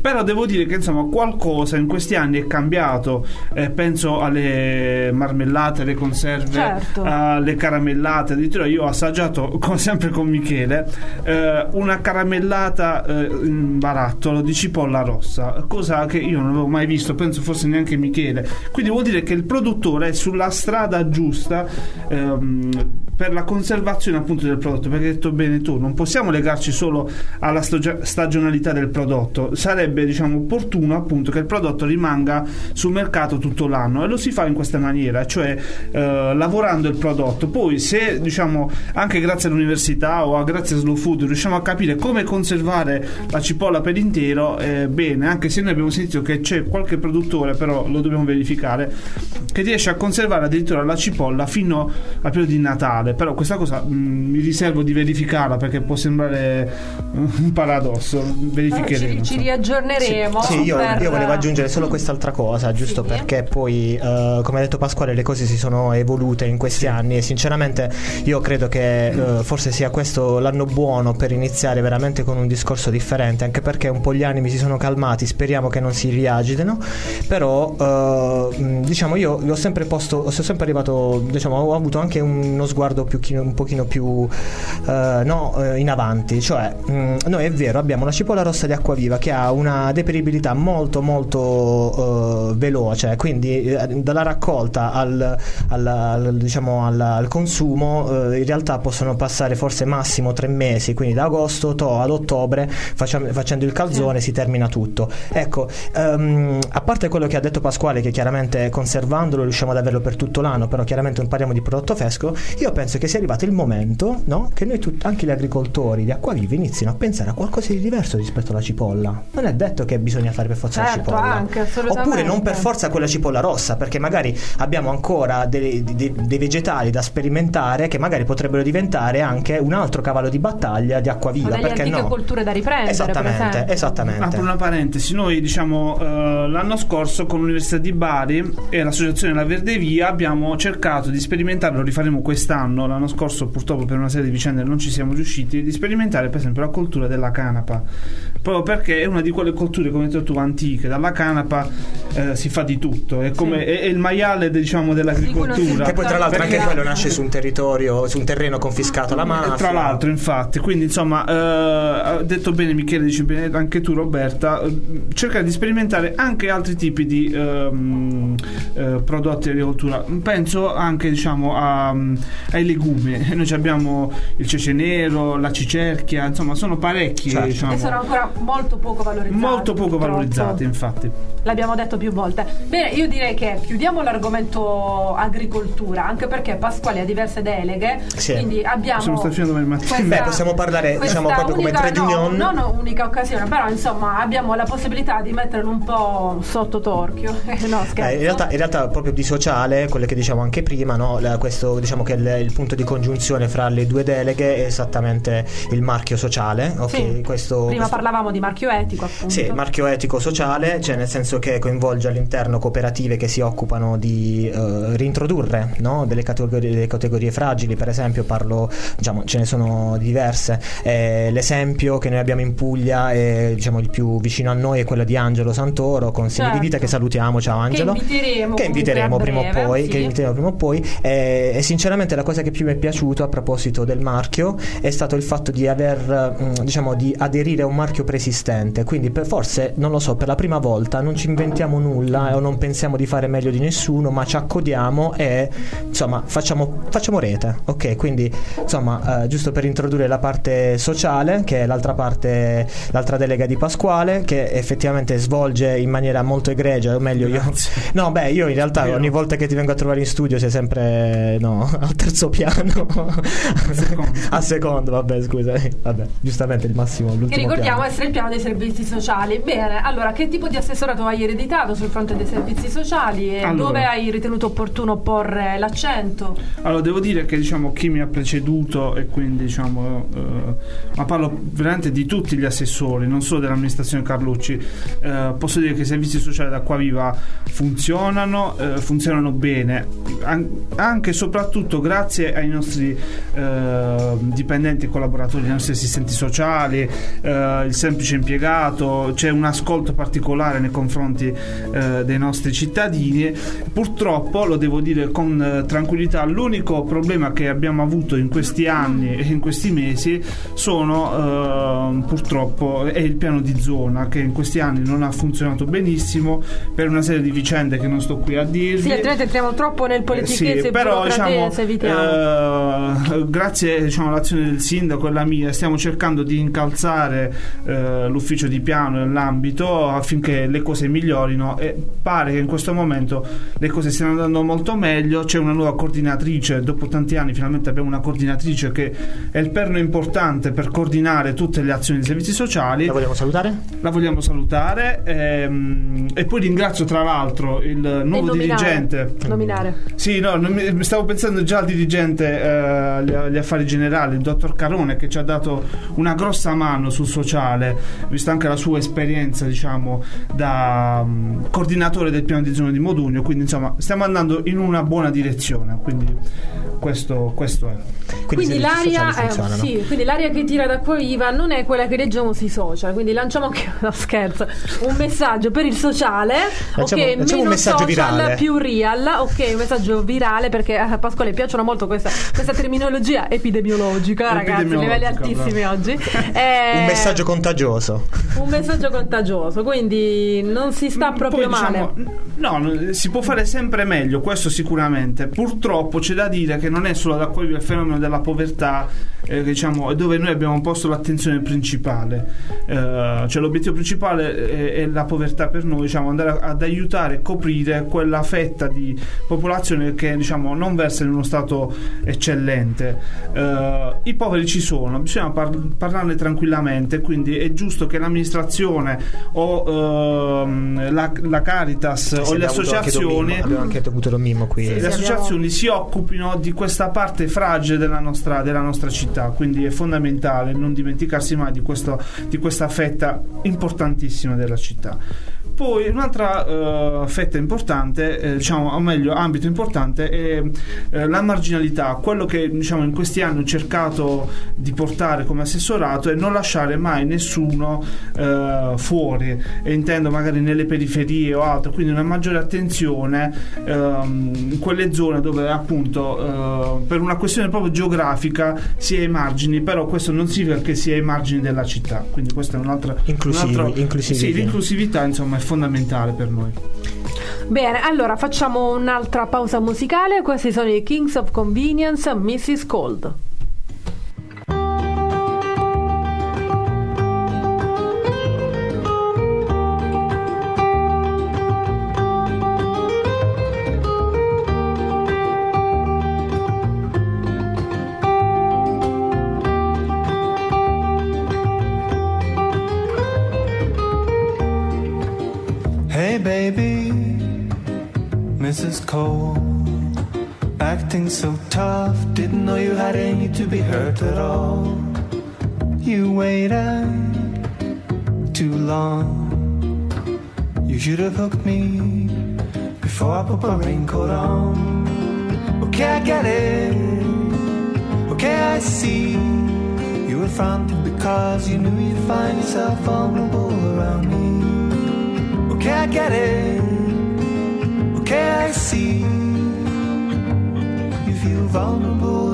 però devo dire che insomma qualcosa in questi anni è cambiato. Eh, penso alle marmellate, alle conserve, Certo. alle caramellate. Addirittura io ho assaggiato, come sempre con Michele, eh, una caramellata eh, in barattolo di cipolla rossa, cosa che io non avevo mai visto, penso forse neanche Michele. Quindi vuol dire che il produttore è sulla strada giusta ehm, per la conservazione appunto del prodotto, perché hai detto bene tu, non possiamo legarci solo alla stagio- stagionalità del prodotto, sarebbe diciamo opportuno appunto che il prodotto rimanga sul mercato tutto l'anno e lo si fa in questa maniera, cioè eh, lavorando il prodotto. Poi se diciamo anche grazie all'università o grazie a Slow Food riusciamo a capire come conservare la cipolla per intero, eh, bene, anche se noi abbiamo sentito che c'è qualche produttore, però lo dobbiamo verificare, che riesce a conservare addirittura la cipolla fino al periodo di Natale. Male, però questa cosa mh, mi riservo di verificarla perché può sembrare un paradosso. Verificheremo. ci, ci riaggiorneremo. Sì, io, per- io volevo aggiungere solo quest'altra cosa, giusto Sì. perché poi, eh, come ha detto Pasquale, le cose si sono evolute in questi anni e sinceramente io credo che eh, forse sia questo l'anno buono per iniziare veramente con un discorso differente, anche perché un po' gli animi si sono calmati, speriamo che non si riagitino, però eh, mh, diciamo io ho sempre posto, sono sempre arrivato, diciamo, ho avuto anche uno sguardo più, chino- un pochino più eh, no, eh, in avanti, cioè mh, noi è vero abbiamo la cipolla rossa di acquaviva che ha una deperibilità molto molto eh, veloce, quindi dalla raccolta al, al- al- diciamo, al- consumo eh, in realtà possono passare forse massimo tre mesi, quindi da agosto to- ad ottobre facciamo- facendo il calzone si termina tutto. Ecco, ehm, a parte quello che ha detto Pasquale che chiaramente conservandolo riusciamo ad averlo per tutto l'anno, però chiaramente non parliamo di prodotto fresco, io penso che sia arrivato il momento no? che noi tut- anche gli agricoltori di acquaviva inizino a pensare a qualcosa di diverso rispetto alla cipolla. Non è detto che bisogna fare per forza la Certo, cipolla. anche, assolutamente. Oppure non per forza quella cipolla rossa, perché magari abbiamo ancora dei, dei- dei vegetali da sperimentare che magari potrebbero diventare anche un altro cavallo di battaglia di acquaviva. delle Perché antiche no? colture da riprendere, Esattamente, esattamente. Apro una parentesi, noi diciamo eh, l'anno scorso con l'Università di Bari e l'associazione La Verde Via abbiamo cercato di sperimentare, lo rifaremo quest'anno, l'anno scorso purtroppo per una serie di vicende non ci siamo riusciti, di sperimentare per esempio la coltura della canapa, proprio perché è una di quelle colture come hai detto tu antiche, dalla canapa eh, si fa di tutto, è, come, è, è il maiale diciamo dell'agricoltura. Che poi tra l'altro anche quello nasce su un territorio, su un terreno confiscato alla mafia. Eh, Tra l'altro, infatti, quindi insomma, eh, detto bene Michele, dici bene anche tu, Roberta, eh, cercare di sperimentare anche altri tipi di ehm, eh, prodotti di agricoltura. Penso anche diciamo a- ai legumi. Noi ci abbiamo il cece nero, la cicerchia, insomma, sono parecchi. Certo. diciamo, E sono ancora molto poco valorizzati. molto poco purtroppo. valorizzati, infatti. L'abbiamo detto più volte. Bene, io direi che chiudiamo l'argomento agricoltura, anche perché Pasquale ha diverse deleghe. Sì. Quindi abbiamo. Siamo stati fino domani mattina. questa- Beh, possiamo parlare, diciamo, proprio come unica- trade no, union. Non unica occasione, però insomma abbiamo la possibilità di metterlo un po' sotto torchio. no, scherzo. Eh, in, realtà, in realtà proprio di sociale, quello che diciamo anche prima, no? La- questo diciamo che il, il punto di congiunzione fra le due deleghe è esattamente il marchio sociale. ok? Sì. Questo- Prima questo- parlavamo di marchio etico, appunto. Sì, marchio etico sociale, cioè nel senso che coinvolge all'interno cooperative che si occupano di eh, rintrodurre no? delle, categorie, delle categorie fragili, per esempio parlo, diciamo, ce ne sono diverse. Eh, l'esempio che noi abbiamo in Puglia, è, diciamo, il più vicino a noi, è quello di Angelo Santoro, consiglio di Certo. vita, che salutiamo, ciao Angelo. inviteremo Che inviteremo comunque a prima o poi, sì. che inviteremo prima o poi. Eh, e sinceramente la cosa che più mi è piaciuto a proposito del marchio è stato il fatto di aver, mm, diciamo, di aderire a un marchio preesistente. Quindi per, forse, non lo so, per la prima volta non ci inventiamo nulla o non pensiamo di fare meglio di nessuno, ma ci accodiamo e insomma facciamo, facciamo rete. Ok, quindi insomma, eh, giusto per introdurre la parte sociale, che è l'altra parte, l'altra delega di Pasquale, che effettivamente svolge in maniera molto egregia, o meglio io. No, beh, io in realtà ogni volta che ti vengo a trovare in studio sei sempre no, al terzo piano. A secondo. vabbè, scusa. eh, Vabbè, giustamente il massimo Che ricordiamo piano. essere il piano dei servizi sociali. Bene, allora che tipo di assessorato hai ereditato sul fronte dei servizi sociali e Allora. dove hai ritenuto opportuno porre l'accento? Allora, devo dire che diciamo, chi mi ha preceduto e quindi diciamo, eh, ma parlo veramente di tutti gli assessori, non solo dell'amministrazione Carlucci, eh, posso dire che i servizi sociali d'Acquaviva funzionano, eh, funzionano bene, an- anche e soprattutto grazie ai nostri eh, dipendenti e collaboratori, ai nostri assistenti sociali, eh, il semplice impiegato, c'è un ascolto particolare nei confronti eh, dei nostri cittadini. Purtroppo, lo devo dire con eh, tranquillità, l'unico problema che abbiamo avuto in questi anni e in questi mesi sono eh, purtroppo è il piano di zona che in questi anni non ha funzionato benissimo per una serie di vicende che non sto qui a dirvi. Sì, altrimenti entriamo troppo nel Eh, politichese sì, e però diciamo, evitiamo. eh, grazie diciamo, all'azione del sindaco e la mia stiamo cercando di incalzare eh, l'ufficio di piano nell'ambito affinché le cose migliorino e pare che in questo momento le cose stiano andando molto meglio c'è una nuova coordinatrice dopo tanti anni finalmente abbiamo una coordinatrice che è il perno importante per coordinare tutte le azioni dei servizi sociali La vogliamo salutare? la vogliamo salutare ehm, e poi ringrazio tra l'altro il nuovo E nominare. dirigente Nominare. sì, no, non mi- stavo pensando già al dirigente dirigente eh, agli, agli affari generali, il dottor Carone, che ci ha dato una grossa mano sul sociale, vista anche la sua esperienza, diciamo, da mm, coordinatore del piano di zona di Modugno. Quindi, insomma, stiamo andando in una buona direzione. Quindi, questo, questo è. Quindi, i servizi l'aria, eh, sì, quindi l'aria che tira da qua IVA non è quella che leggiamo sui social. Quindi lanciamo anche no, scherzo, un messaggio per il sociale. Lanciamo- ok, lanciamo un meno messaggio social, virale. più real. Ok, un messaggio virale perché a Pasquale piacciono molto questa, questa terminologia epidemiologica, ragazzi. Livelli Epidemiologica, altissimi oggi. Eh, Un messaggio contagioso. un messaggio contagioso. Quindi non si sta proprio Poi, male. diciamo, no, no, si può fare sempre meglio, questo sicuramente. Purtroppo c'è da dire che non è solo da qui il fenomeno della povertà, eh, diciamo, dove noi abbiamo posto l'attenzione principale. Eh, cioè l'obiettivo principale è, è la povertà per noi, diciamo, andare ad aiutare e coprire quella fetta di popolazione che diciamo, non versa in uno stato eccellente. Eh, I poveri ci sono, bisogna par- parlarne tranquillamente, quindi è giusto che l'amministrazione o ehm, la, la Caritas o le Sì, abbiamo avuto anche associazioni Domimmo, abbiamo anche avuto Domimmo qui. Sì, le sì, associazioni si occupino di questa parte fragile della nostra, della nostra città, quindi è fondamentale non dimenticarsi mai di, questo- di questa fetta importantissima della città. Poi un'altra eh, fetta importante, eh, diciamo, o meglio, ambito importante è eh, la marginalità. Quello che diciamo, in questi anni ho cercato di portare come assessorato è non lasciare mai nessuno eh, fuori, e intendo magari nelle periferie o altro, quindi una maggiore attenzione ehm, in quelle zone dove appunto eh, per una questione proprio geografica si è ai margini, però questo non significa che si è ai margini della città, quindi questa è un'altra... Inclusivi, un altro- inclusivi. Sì, l'inclusività insomma è fondamentale per noi. Bene, allora facciamo un'altra pausa musicale. Questi sono i Kings of Convenience, Mrs. Cold. At all. You waited too long, you should have hooked me before I put my raincoat on. Okay, I get it, okay, I see. You were fronting because you knew you'd find yourself vulnerable around me. Okay, I get it. Okay, I see. You feel vulnerable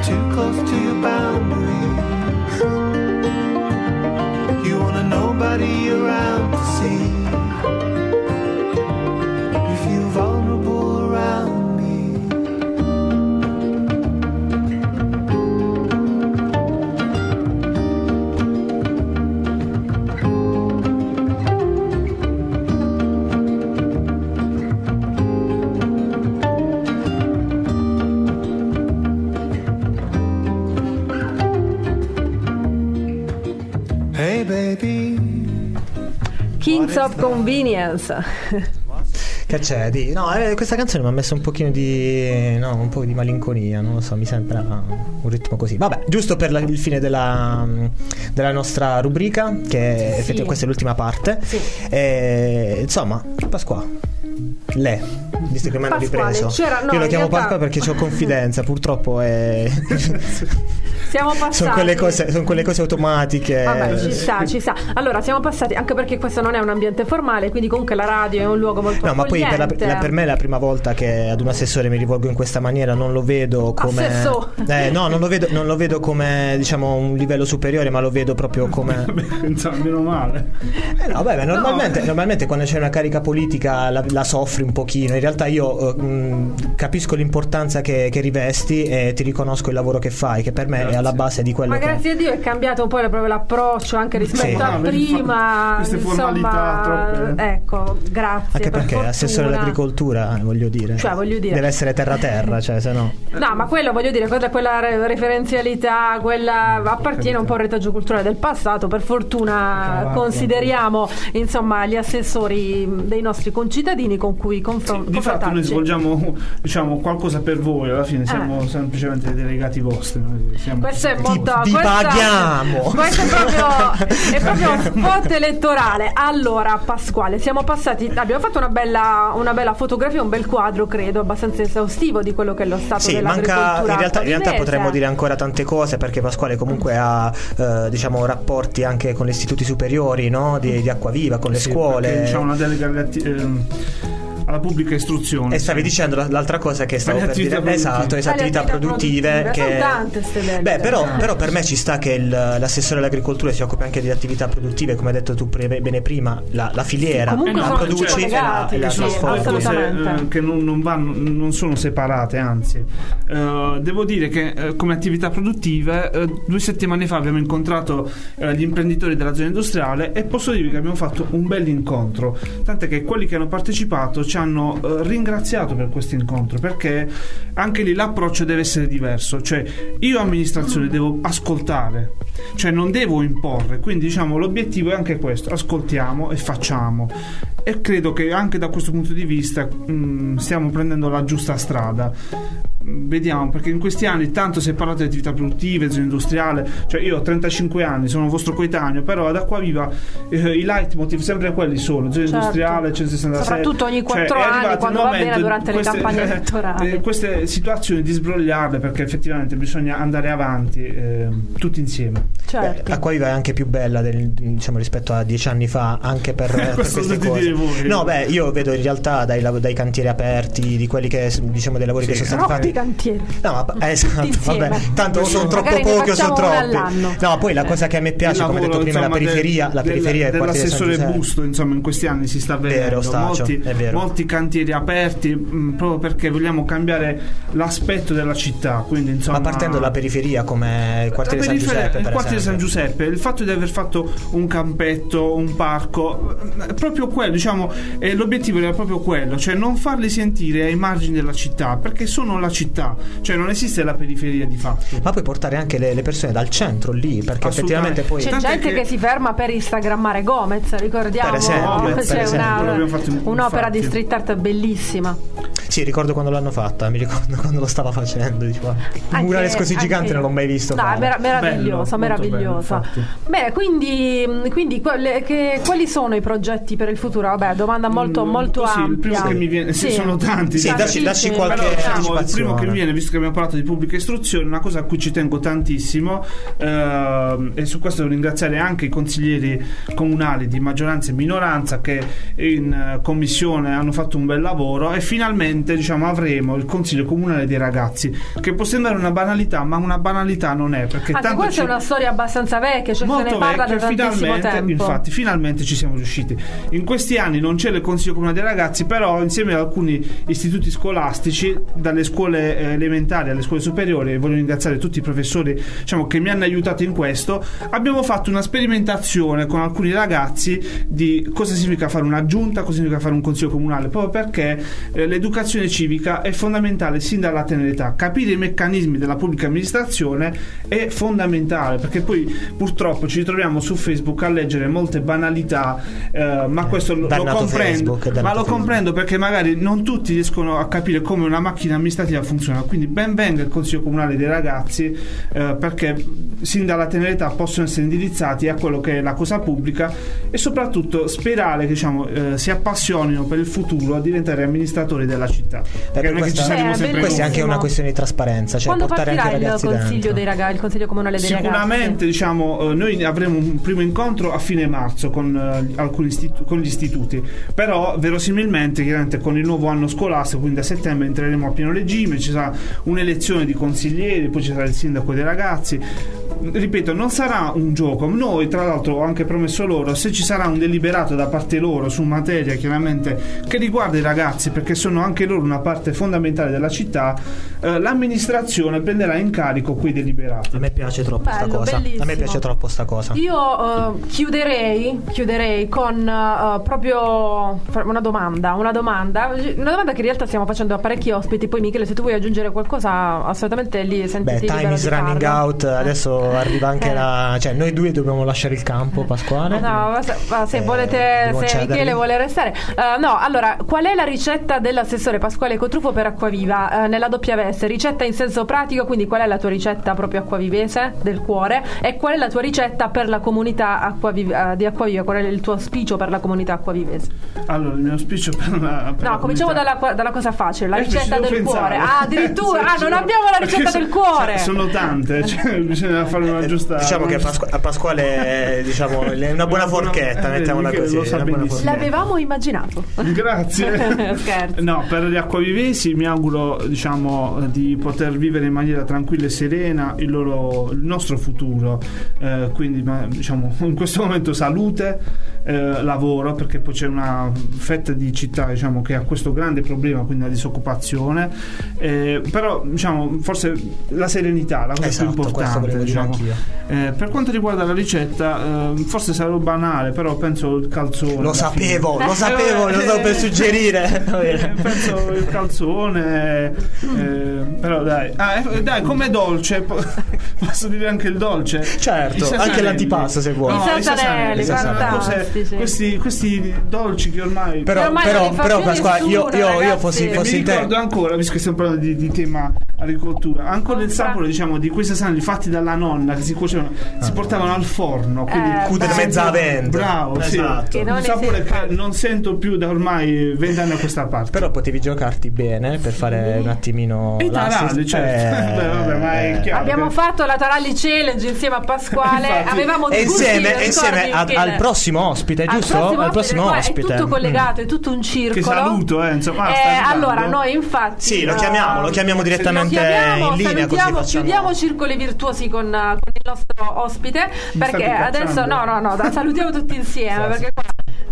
too close to your boundaries. Kings of Convenience. Che c'è di... No, eh, questa canzone mi ha messo un pochino di... No, un po' di malinconia, non lo so, mi sembra un ritmo così. Vabbè, giusto per la- il fine della, della nostra rubrica, che Sì. effettivamente questa è l'ultima parte. Sì. Eh, insomma, Pasqua, Le, visto che mi hanno ripreso. c'era- no, Io lo chiamo realtà- Pasquale perché ho confidenza, purtroppo è... Siamo passati. sono, quelle cose, sono quelle cose automatiche. Vabbè, ci sta, ci sta. Allora, siamo passati, anche perché questo non è un ambiente formale, quindi comunque la radio è un luogo molto No, ma poi per, la- la- per me è la prima volta che ad un assessore mi rivolgo in questa maniera, non lo vedo come. Eh, no, non lo vedo, non lo vedo come diciamo un livello superiore, ma lo vedo proprio come. Insomma, meno male. Eh no, vabbè, normalmente, No. normalmente quando c'è una carica politica la, la soffri un pochino. In realtà io eh, mh, capisco l'importanza che, che rivesti e ti riconosco il lavoro che fai, che per me è Grazie. Alla base di quello Ma che. grazie a Dio è cambiato un po' proprio l'approccio anche rispetto Sì. a prima. queste formalità insomma, troppe. ecco, grazie. Anche per perché fortuna. assessore all'agricoltura, voglio dire. Cioè, voglio dire- Deve essere terra terra, cioè, se no. No, ma quello voglio dire, quella, quella re- referenzialità, quella appartiene un po' al retaggio culturale del passato. Per fortuna Cavallo. consideriamo insomma gli assessori dei nostri concittadini con cui confron- Di fatto noi svolgiamo diciamo, qualcosa per voi, alla fine siamo semplicemente dei delegati vostri. noi siamo- Questo è Ti- molto. ti questa- paghiamo. Questo è proprio, è proprio spot elettorale. Allora, Pasquale, siamo passati. Abbiamo fatto una bella, una bella fotografia, un bel quadro, credo, abbastanza esaustivo di quello che è lo stato Sì, manca, in realtà, in realtà potremmo dire ancora tante cose perché Pasquale comunque ha eh, diciamo, rapporti anche con gli istituti superiori no? di, di Acquaviva, con le Sì, scuole. C'è una delega ehm, alla pubblica istruzione. E stavi dicendo la- l'altra cosa che stavo per dire. attività Esatto, produttive. esatto, Alle attività attività produttive. produttive. Che... Beh, però, però per me ci sta che il- l'assessore all'agricoltura si occupi anche di attività produttive, come hai detto tu pre- bene prima, la, la filiera comunque la produci e la, e la sì, trasformi. eh, che non, non vanno, non sono separate, anzi. Eh, devo dire che eh, come attività produttive, eh, due settimane fa abbiamo incontrato gli imprenditori della zona industriale e posso dirvi che abbiamo fatto un bel incontro. Tant'è che quelli che hanno partecipato ci hanno eh, ringraziato per questo incontro perché anche lì l'approccio deve essere diverso. Cioè, io amministrazione devo ascoltare, cioè non devo imporre. Quindi, diciamo, l'obiettivo è anche questo: ascoltiamo e facciamo. E credo che anche da questo punto di vista mh, stiamo prendendo la giusta strada. Vediamo, perché in questi anni tanto si è parlato di attività produttive, zona industriale, cioè io ho 35 anni, sono vostro coetaneo, però ad Acquaviva eh, i leitmotiv sempre quelli sono, zona Certo. industriale, 166. Soprattutto ogni quattro è anni, quando va bene durante le queste- campagne elettorali. eh, queste situazioni di sbrogliarle perché effettivamente bisogna andare avanti eh, tutti insieme. Certo. Beh, Acquaviva è anche più bella del- diciamo, rispetto a dieci anni fa, anche per, per queste cose. dire voi. No, beh, io vedo in realtà dai, dai cantieri aperti, di quelli che diciamo dei lavori che sono stati Troppi fatti. Cantieri. No, ma esatto, vabbè, tanto o sono troppo pochi o sono troppi. No, poi la cosa che a me piace, Il come hai detto lavoro, prima, la insomma, periferia, del- la periferia del- è dell'assessore. Busto insomma in questi anni si sta vedendo Vero, Stacio, molti, è molti cantieri aperti mh, proprio perché vogliamo cambiare l'aspetto della citta quindi insomma Ma partendo dalla periferia come il quartiere la San Giuseppe, il per quartiere San. Giuseppe il fatto di aver fatto un campetto un parco è proprio quello diciamo eh, l'obiettivo era proprio quello cioè non farli sentire ai margini della città perché sono la città cioè non esiste la periferia di fatto Ma poi portare anche le, le persone dal centro lì, perché effettivamente poi C'è Tant'è gente che... che- si ferma per instagrammare Gomez, ricordiamo. Per esempio, per C'è esempio. una- fatto in- un'opera di infatti. street art bellissima. Sì, ricordo quando l'hanno fatta, mi ricordo quando lo stava facendo. Dicevo, un Anche- murale così anche- gigante non l'ho mai visto. No, mer- meravigliosa, Bello, meravigliosa. Bene, quindi, quindi quelle- che- quali sono i progetti per il futuro? Vabbè, domanda molto, Mm, molto così, il ampia. primo che mi viene- sì, sono tanti. Sì, dacci- dacci qualche- Però, diciamo, il anticipazione. Primo che mi viene, visto che abbiamo parlato di pubblica istruzione, una cosa a cui ci tengo tantissimo, ehm, e su questo devo ringraziare anche i consiglieri comunali di maggioranza e minoranza che in eh, commissione hanno fatto un bel lavoro e finalmente diciamo, avremo il consiglio comunale dei ragazzi, che può sembrare una banalità, ma una banalità non è. Perché Anche tanto questa ci- è una storia abbastanza vecchia, cioè se molto ne parla da vecchio, tantissimo finalmente, tempo. infatti, finalmente ci siamo riusciti. In questi anni non c'è il Consiglio Comunale dei Ragazzi, però insieme ad alcuni istituti scolastici, dalle scuole eh, elementari alle scuole superiori, e voglio ringraziare tutti i professori diciamo, che mi hanno aiutato in questo, abbiamo fatto una sperimentazione con alcuni ragazzi di cosa significa fare una giunta, cosa significa fare un Consiglio Comunale, proprio perché eh, l'educazione civica è fondamentale sin dalla tenera età. Capire i meccanismi della pubblica amministrazione è fondamentale perché poi purtroppo ci ritroviamo su Facebook a leggere molte banalità, eh, ma questo lo, lo comprendo. Facebook, Ma lo Facebook. comprendo perché magari non tutti riescono a capire come una macchina amministrativa funziona. Quindi ben venga il Consiglio Comunale dei ragazzi eh, perché sin dalla tenera età possono essere indirizzati a quello che è la cosa pubblica e soprattutto sperare che diciamo, eh, si appassionino per il futuro a diventare amministratori della città. Perché non è che ci questa- saremo Eh, sempre Questa è anche una questione di trasparenza, cioè Quando portare anche i il ragazzi consiglio, dentro. dei ragazzi, il consiglio comunale dei Sicuramente ragazzi? diciamo, eh, noi avremo un primo incontro a fine marzo con, eh, alcuni istitu- con gli istituti, però verosimilmente chiaramente con il nuovo anno scolastico, quindi a settembre entreremo a pieno regime, ci sarà un'elezione di consiglieri, poi ci sarà il sindaco dei ragazzi. Ripeto, non sarà un gioco. Noi, tra l'altro, ho anche promesso loro, se ci sarà un deliberato da parte loro su materia chiaramente che riguarda i ragazzi, perché sono anche loro una parte fondamentale della città, eh, l'amministrazione prenderà in carico quei deliberati. A me piace troppo sta Bello, cosa. A me bellissimo. piace troppo sta cosa. Io eh, chiuderei, chiuderei con eh, proprio una domanda, una domanda, una domanda che in realtà stiamo facendo a parecchi ospiti. Poi, Michele, se tu vuoi aggiungere qualcosa, assolutamente lì Beh, sentiti time libero is running farlo. out. Adesso arriva anche Eh. la. Cioè, noi due dobbiamo lasciare il campo, Pasquale. No, ma se, ma se Eh, volete, se cederli. Michele vuole restare, Eh, no. Allora, qual è la ricetta dell'assessore Pasquale Cotrufo per Acquaviva eh, nella WS? Ricetta in senso pratico, quindi qual è la tua ricetta proprio acquavivese del cuore? E qual è la tua ricetta per la comunità Acquaviv- di Acquaviva? Qual è il tuo auspicio per la comunità acquavivese? Allora, il mio auspicio per la. per No, la cominciamo dalla, dalla cosa facile, la Eh, ricetta del pensare. cuore. Ah, addirittura, ah, non abbiamo la ricetta del cuore. so- Sono tante, cioè, bisogna fare una giusta. Diciamo che a, Pasqu- a Pasquale è diciamo, è una buona forchetta, Eh, mettiamola così. L'avevamo immaginato. Grazie. Scherzo. No, per gli acquavivesi mi auguro diciamo, di poter vivere in maniera tranquilla e serena il, loro, il nostro futuro. Eh, quindi ma, diciamo, in questo momento salute, eh, lavoro, perché poi c'è una fetta di città diciamo, che ha questo grande problema, quindi la disoccupazione. Eh, però diciamo, forse la serenità, la cosa Esatto, più importante. dire diciamo. Eh, per quanto riguarda la ricetta, eh, forse sarò banale, però penso il calzone. Lo sapevo, fine. lo sapevo, lo stavo per suggerire. Eh, penso il calzone, eh, però dai, Ah, eh, dai, come dolce, posso dire anche il dolce. Certo, anche l'antipasto, se vuoi. I sasanelli, fantastici. Questi, questi dolci che ormai. Però, ormai però, però più Pasquale, io, io, io fossi, fossi mi in te. ricordo ancora, visto che stiamo parlando di, di tema agricoltura, ancora il sapore diciamo, di quei sasanelli fatti dalla nonna che si cuocevano, si portavano al forno. Quindi Eh, bello. mezza vento. Bravo, sì. Esatto. Che non un sapore che non sento più da ormai vent'anni a questa parte. Però potevi giocarti bene per fare un attimino E l'assist. certo. Eh, Beh, vabbè, ma è eh. chiaro. Abbiamo che- fatto la Taralli Challenge insieme a Pasquale. Infatti. Avevamo dei insieme, insieme Michele? al prossimo ospite, Al giusto? prossimo Al prossimo guarda, ospite. È tutto collegato, è tutto un circolo. Che saluto, eh, insomma, Eh, allora, noi infatti. Sì, lo eh, chiamiamo, lo chiamiamo direttamente lo chiamiamo, in linea così facciamo. chiudiamo circoli virtuosi con, eh, con il nostro ospite perché state adesso no no no salutiamo tutti insieme perché qua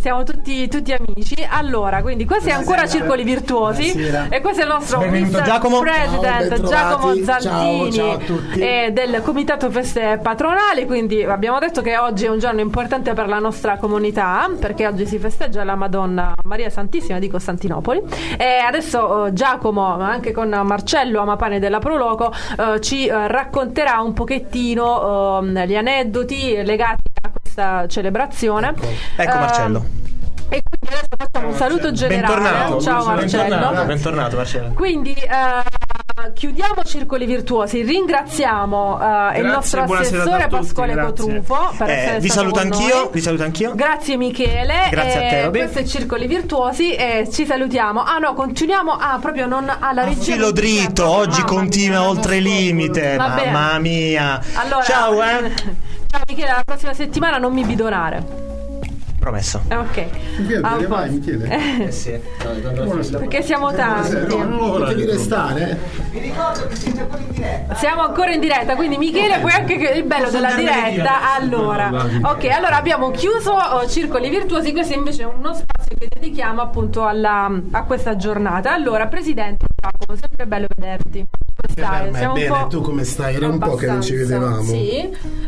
siamo tutti, tutti amici allora quindi questi è ancora circoli virtuosi Buonasera. e questo è il nostro Benvenuto, Mr. Giacomo. President Ciao. Giacomo Ciao, Zantini ciao a tutti. eh, del comitato feste patronali quindi abbiamo detto che oggi è un giorno importante per la nostra comunità perché oggi si festeggia la Madonna Maria Santissima di Costantinopoli e adesso eh, Giacomo anche con Marcello Amapane della Proloco eh, ci eh, racconterà un pochettino ehm, gli aneddoti legati a questa celebrazione Ecco Eh, Marcello. e quindi adesso facciamo un saluto generale Bentornato. ciao Marcello Bentornato, bentornato Marcello. quindi eh, chiudiamo circoli virtuosi, ringraziamo eh, il nostro assessore tutti, Pasquale grazie. Cotrufo per Eh, essere vi stato saluto anch'io, vi saluto anch'io. Grazie Michele. Grazie a te, Eh, Roby. Questo è Circoli Virtuosi e ci salutiamo. Ah no, continuiamo. Ah, proprio non alla regia. Filo dritto, oggi continua mia. oltre il limite. Mamma mia. Allora, Ciao, eh. Ciao Michele, la prossima settimana non mi bidonare. Promesso. Eh, Ok. Michele, A te ne vai. Michele? Eh, sì. Perché siamo tanti. No, no, devi restare. Siamo ancora in diretta, quindi Michele, poi anche che il bello della diretta. Allora, ok, allora abbiamo chiuso oh, Circoli Virtuosi, questo invece è uno spazio che dedichiamo appunto alla- a questa giornata. Allora, Presidente Giacomo, sempre bello vederti. Stai? Siamo Bene, tu come stai? Era un po' che non ci vedevamo. Sì.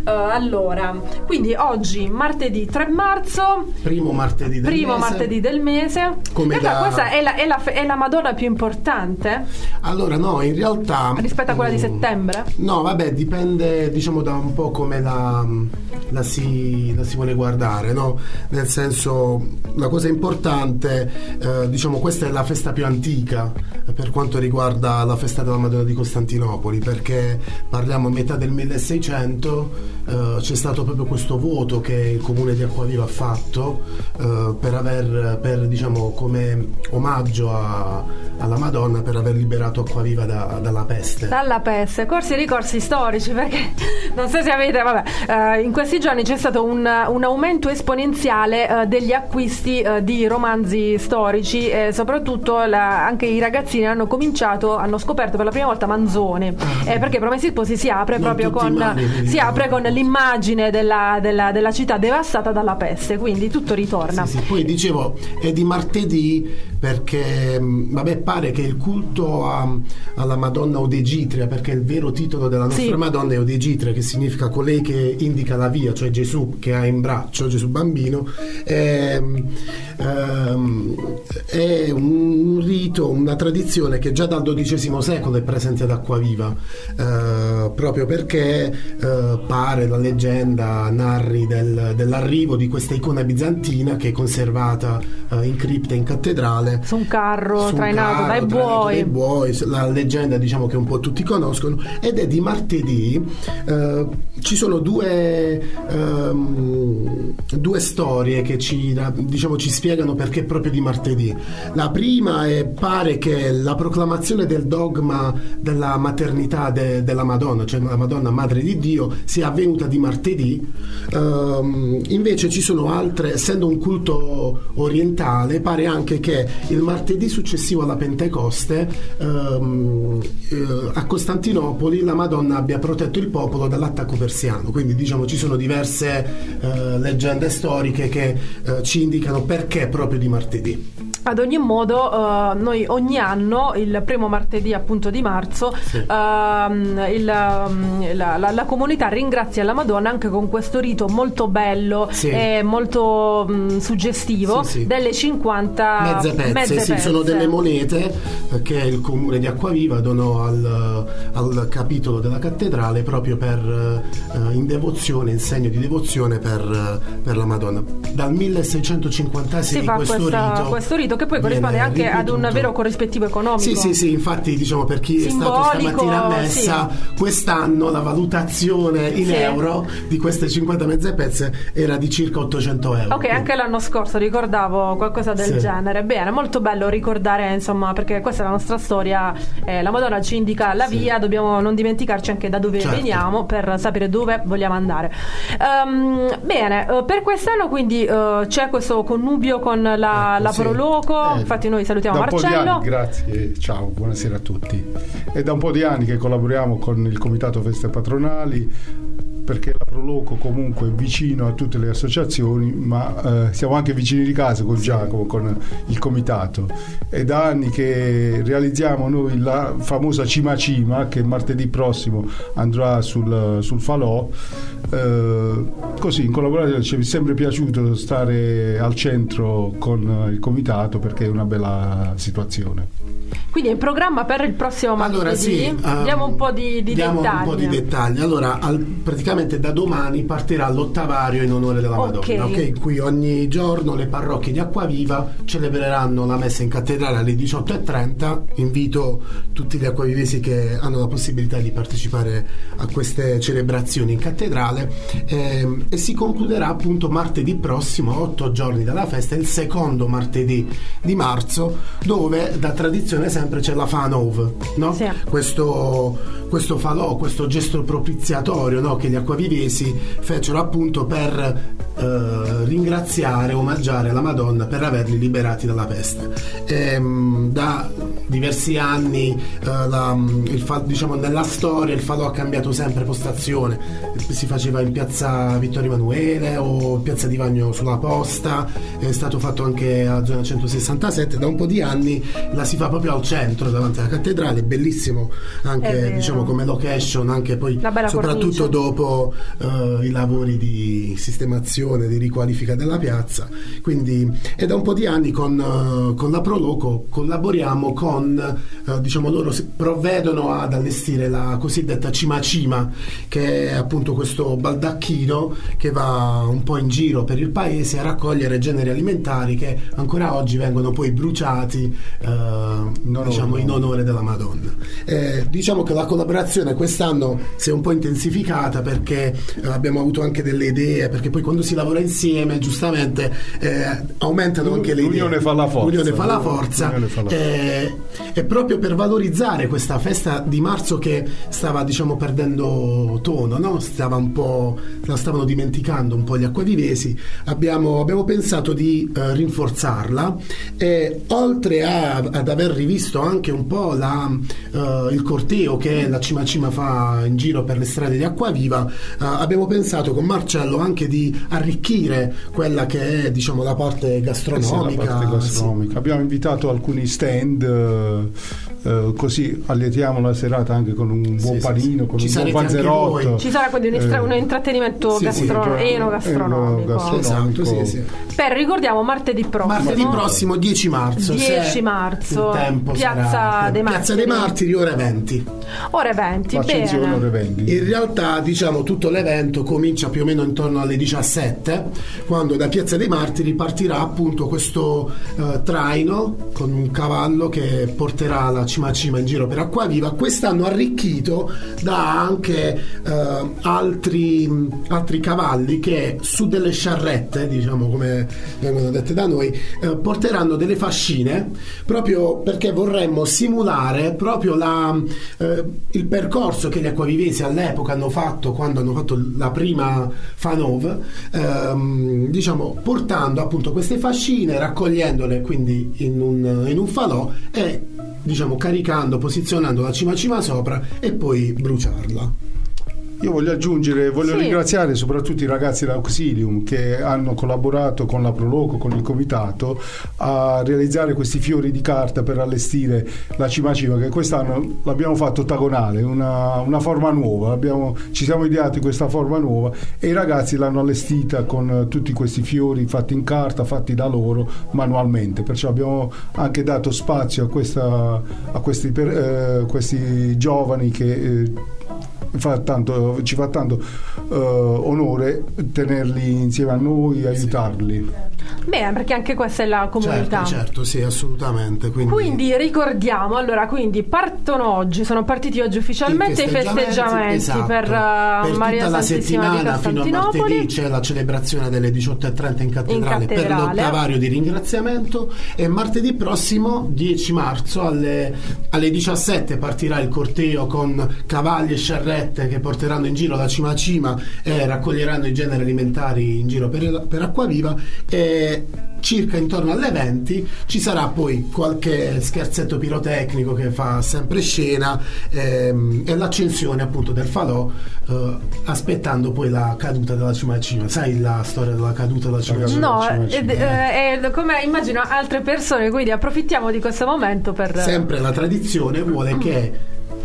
Eh, allora, quindi oggi martedì 3 marzo, Primo martedì del primo mese. martedì del mese. Come da- questa è la, è la- è la Madonna più importante Allora, no, in realtà. rispetto a quella di mm, settembre? No, vabbè, dipende diciamo da un po' come la, la si, la si vuole guardare, no? Nel senso, la cosa importante, eh, diciamo, questa è la festa più antica eh, per quanto riguarda la festa della Madonna di Costantinopoli, perché parliamo a metà del 1600, eh, c'è stato proprio questo voto che il comune di Acquaviva ha fatto eh, per aver, per, diciamo, come omaggio a- alla Madonna per aver liberato Acquaviva da- dalla peste. Dalla peste, corsi e ricorsi storici, perché non so se avete, vabbè, eh, in questi giorni c'è stato un, un aumento esponenziale eh, degli acquisti eh, di romanzi storici e soprattutto la- anche i ragazzini hanno cominciato, hanno scoperto per la prima volta Manzoni, eh, perché Promessi Sposi si apre Non proprio con, vedi, si apre con l'immagine della, della- della città devastata dalla peste, quindi tutto ritorna. Sì, sì. Poi dicevo, è di martedì perché, mh, vabbè, pare che il culto a- alla Madonna Odegitria, perché il vero titolo della nostra Sì. Madonna è Odegitria, che significa colei che indica la via, cioè Gesù che ha in braccio, Gesù bambino, ehm, ehm, è un rito, una tradizione che già dal XII secolo è presente ad Acquaviva, eh, proprio perché eh, pare la leggenda narri del- dell'arrivo di questa icona bizantina che è conservata eh, in cripta in cattedrale Su un carro su un trainato carro dai buoi. dai buoi, la leggenda diciamo che un po' tutti conoscono. Ed è di martedì eh, ci sono due ehm, due storie che ci, diciamo, ci spiegano perché proprio di martedì. La prima è pare che la proclamazione del dogma della maternità de- della Madonna cioè la Madonna madre di Dio sia avvenuta di martedì. Ehm, invece ci sono altre essendo un culto orientale pare anche che il martedì successivo alla Pentecoste ehm, eh, a Costantinopoli la Madonna abbia protetto il popolo dall'attacco persiano. Quindi diciamo ci sono diverse eh, leggende storiche che eh, ci indicano perché proprio di martedì Ad ogni modo, eh, noi ogni anno, il primo martedì appunto di marzo, ehm, il, ehm, la, la- la comunità ringrazia la Madonna anche con questo rito molto bello Sì. e molto mh, suggestivo Sì, sì. delle 50 mezze pezze, mezze sì, pezze. sono delle monete eh, che il comune di Acquaviva donò al, al capitolo della cattedrale proprio per eh, in devozione, in segno di devozione per, eh, per la Madonna. Dal 1650 si fa questo, questa- rito questo rito che poi corrisponde anche ad un ripetuto. vero corrispettivo economico. Sì, sì, sì, infatti diciamo per chi è stato Simbolico, stamattina a messa, quest'anno la valutazione in Sì. euro di queste 50 mezze pezze era di circa 800 euro. Ok, anche l'anno scorso ricordavo qualcosa del Sì. genere. Bene, molto bello ricordare, insomma, perché questa è la nostra storia. eh, la Madonna ci indica la Sì. via, dobbiamo non dimenticarci anche da dove Certo. veniamo per sapere dove vogliamo andare. Ehm, bene, eh, per quest'anno quindi eh, c'è questo connubio con la, Ecco, la sì. Proloco. Eh, Infatti, noi salutiamo da un po' di Marcello. anni, grazie, ciao, buonasera a tutti. È da un po' di anni che collaboriamo con il Comitato Feste Patronali perché Proloco comunque vicino a tutte le associazioni, ma eh, siamo anche vicini di casa con Giacomo, con il comitato. È da anni che realizziamo noi la famosa Cima Cima che martedì prossimo andrà sul, sul Falò. Eh, così in collaborazione ci è sempre piaciuto stare al centro con il comitato perché è una bella situazione. Quindi è in programma per il prossimo martedì. Allora sì, ehm, diamo un po' di, di diamo dettagli. un po' di dettagli. Allora, al- praticamente da domani partirà l'ottavario in onore della. Madonna. ok? Qui ogni giorno le parrocchie di Acquaviva celebreranno la messa in cattedrale alle 18.30. Invito tutti gli acquavivesi che hanno la possibilità di partecipare a queste celebrazioni in cattedrale. ehm, e si concluderà appunto martedì prossimo, otto giorni dalla festa, il secondo martedì di marzo, dove da tradizione sempre c'è la Fanov, no? Sì. questo, questo falò, questo gesto propiziatorio no, che gli acquavivesi fecero appunto per eh, ringraziare, omaggiare la Madonna per averli liberati dalla peste. Ehm, da diversi anni eh, la- fa- diciamo, nella storia il falò ha cambiato sempre postazione, si faceva in piazza Vittorio Emanuele o piazza di Vagno sulla Posta, è stato fatto anche a zona 167, da un po' di anni la si fa proprio al centro davanti alla cattedrale, bellissimo anche diciamo come location, anche poi soprattutto cornice. dopo eh, i lavori di sistemazione, di riqualifica della piazza. Quindi è da un po' di anni con, eh, con la Proloco collaboriamo con, eh, diciamo loro provvedono ad allestire la cosiddetta Cima Cima, che è appunto questo baldacchino che va un po' in giro per il paese a raccogliere generi alimentari che ancora oggi vengono poi bruciati eh, diciamo, in onore della Madonna. Eh, diciamo che la collaborazione quest'anno si è un po' intensificata perché eh, abbiamo avuto anche delle idee, perché poi quando si lavora insieme giustamente eh, aumentano anche le idee. L'unione fa la forza. L'unione fa la forza. Fa la forza. Eh, e proprio per valorizzare questa festa di marzo che stava diciamo perdendo tono, no? stava un po', la stavano dimenticando un po' gli acquavivesi, abbiamo, abbiamo pensato di eh, rinforzarla e oltre a- ad aver rivisto anche un po' la, eh, il corteo che la Cima Cima fa in giro per le strade di Acquaviva, eh, abbiamo pensato con Marcello anche di arricchire quella che è diciamo la parte Eh sì, gastronomica. la parte gastronomica. Abbiamo invitato alcuni stand, eh, così allietiamo la serata anche con un buon sì, panino, sì. con Ci un buon panzerotto. Ci sarà quindi un, estra- un intrattenimento sì, sì, gastro- enogastronomico. enogastronomico. Esatto, sì, sì. Per ricordiamo martedì prossimo. Martedì prossimo 10 marzo. 10 se marzo, il tempo Piazza sarà- dei Piazza dei Martiri. Martiri, ore 20. Ore 20, L'accensione bene. ore 20. In realtà, diciamo, tutto l'evento comincia più o meno intorno alle 17, quando da Piazza dei Martiri partirà appunto questo eh, traino con un cavallo che porterà la cima cima in giro per Acquaviva, quest'anno arricchito da anche eh, altri, altri cavalli che su delle sciarrette, diciamo come vengono dette da noi, eh, porteranno delle fascine proprio perché vorremmo simulare proprio la, eh, il percorso che gli acquavivesi all'epoca hanno fatto quando hanno fatto la prima Fanov, ehm, diciamo portando appunto queste fascine, raccogliendole quindi in un, in un falò e diciamo caricando, posizionando la cima cima sopra e poi bruciarla. Io voglio aggiungere, voglio Sì. ringraziare soprattutto i ragazzi dell'Auxilium che hanno collaborato con la Proloco, con il comitato a realizzare questi fiori di carta per allestire la Cima Cima che quest'anno l'abbiamo fatto ottagonale, una, una forma nuova, Abbiamo- ci siamo ideati questa forma nuova e i ragazzi l'hanno allestita con tutti questi fiori fatti in carta, fatti da loro manualmente, perciò abbiamo anche dato spazio a, questa- a questi, per- eh, questi giovani che... eh, fa tanto- ci fa tanto eh, onore tenerli insieme a noi, aiutarli. Bene, perché anche questa è la comunità. Certo, certo, sì, assolutamente. Quindi, Quindi ricordiamo, allora, quindi partono oggi, sono partiti oggi ufficialmente i festeggiamenti, esatto. per, uh, Per Maria tutta la Santissima di settimana fino a martedì c'è la celebrazione delle 18.30 in cattedrale, In per cattedrale. l'ottavario di ringraziamento e martedì prossimo 10 marzo alle, alle 17 partirà il corteo con cavalli e sciarrette che porteranno in giro da cima a cima e raccoglieranno i generi alimentari in giro per, per Acquaviva e circa intorno alle 20 ci sarà poi qualche scherzetto pirotecnico che fa sempre scena ehm, e l'accensione appunto del falò eh, aspettando poi la caduta della cima a cima sai la storia della caduta della cima a cima? No, Ci ed- mangi. eh, è come immagino altre persone, quindi approfittiamo di questo momento per... sempre la tradizione vuole che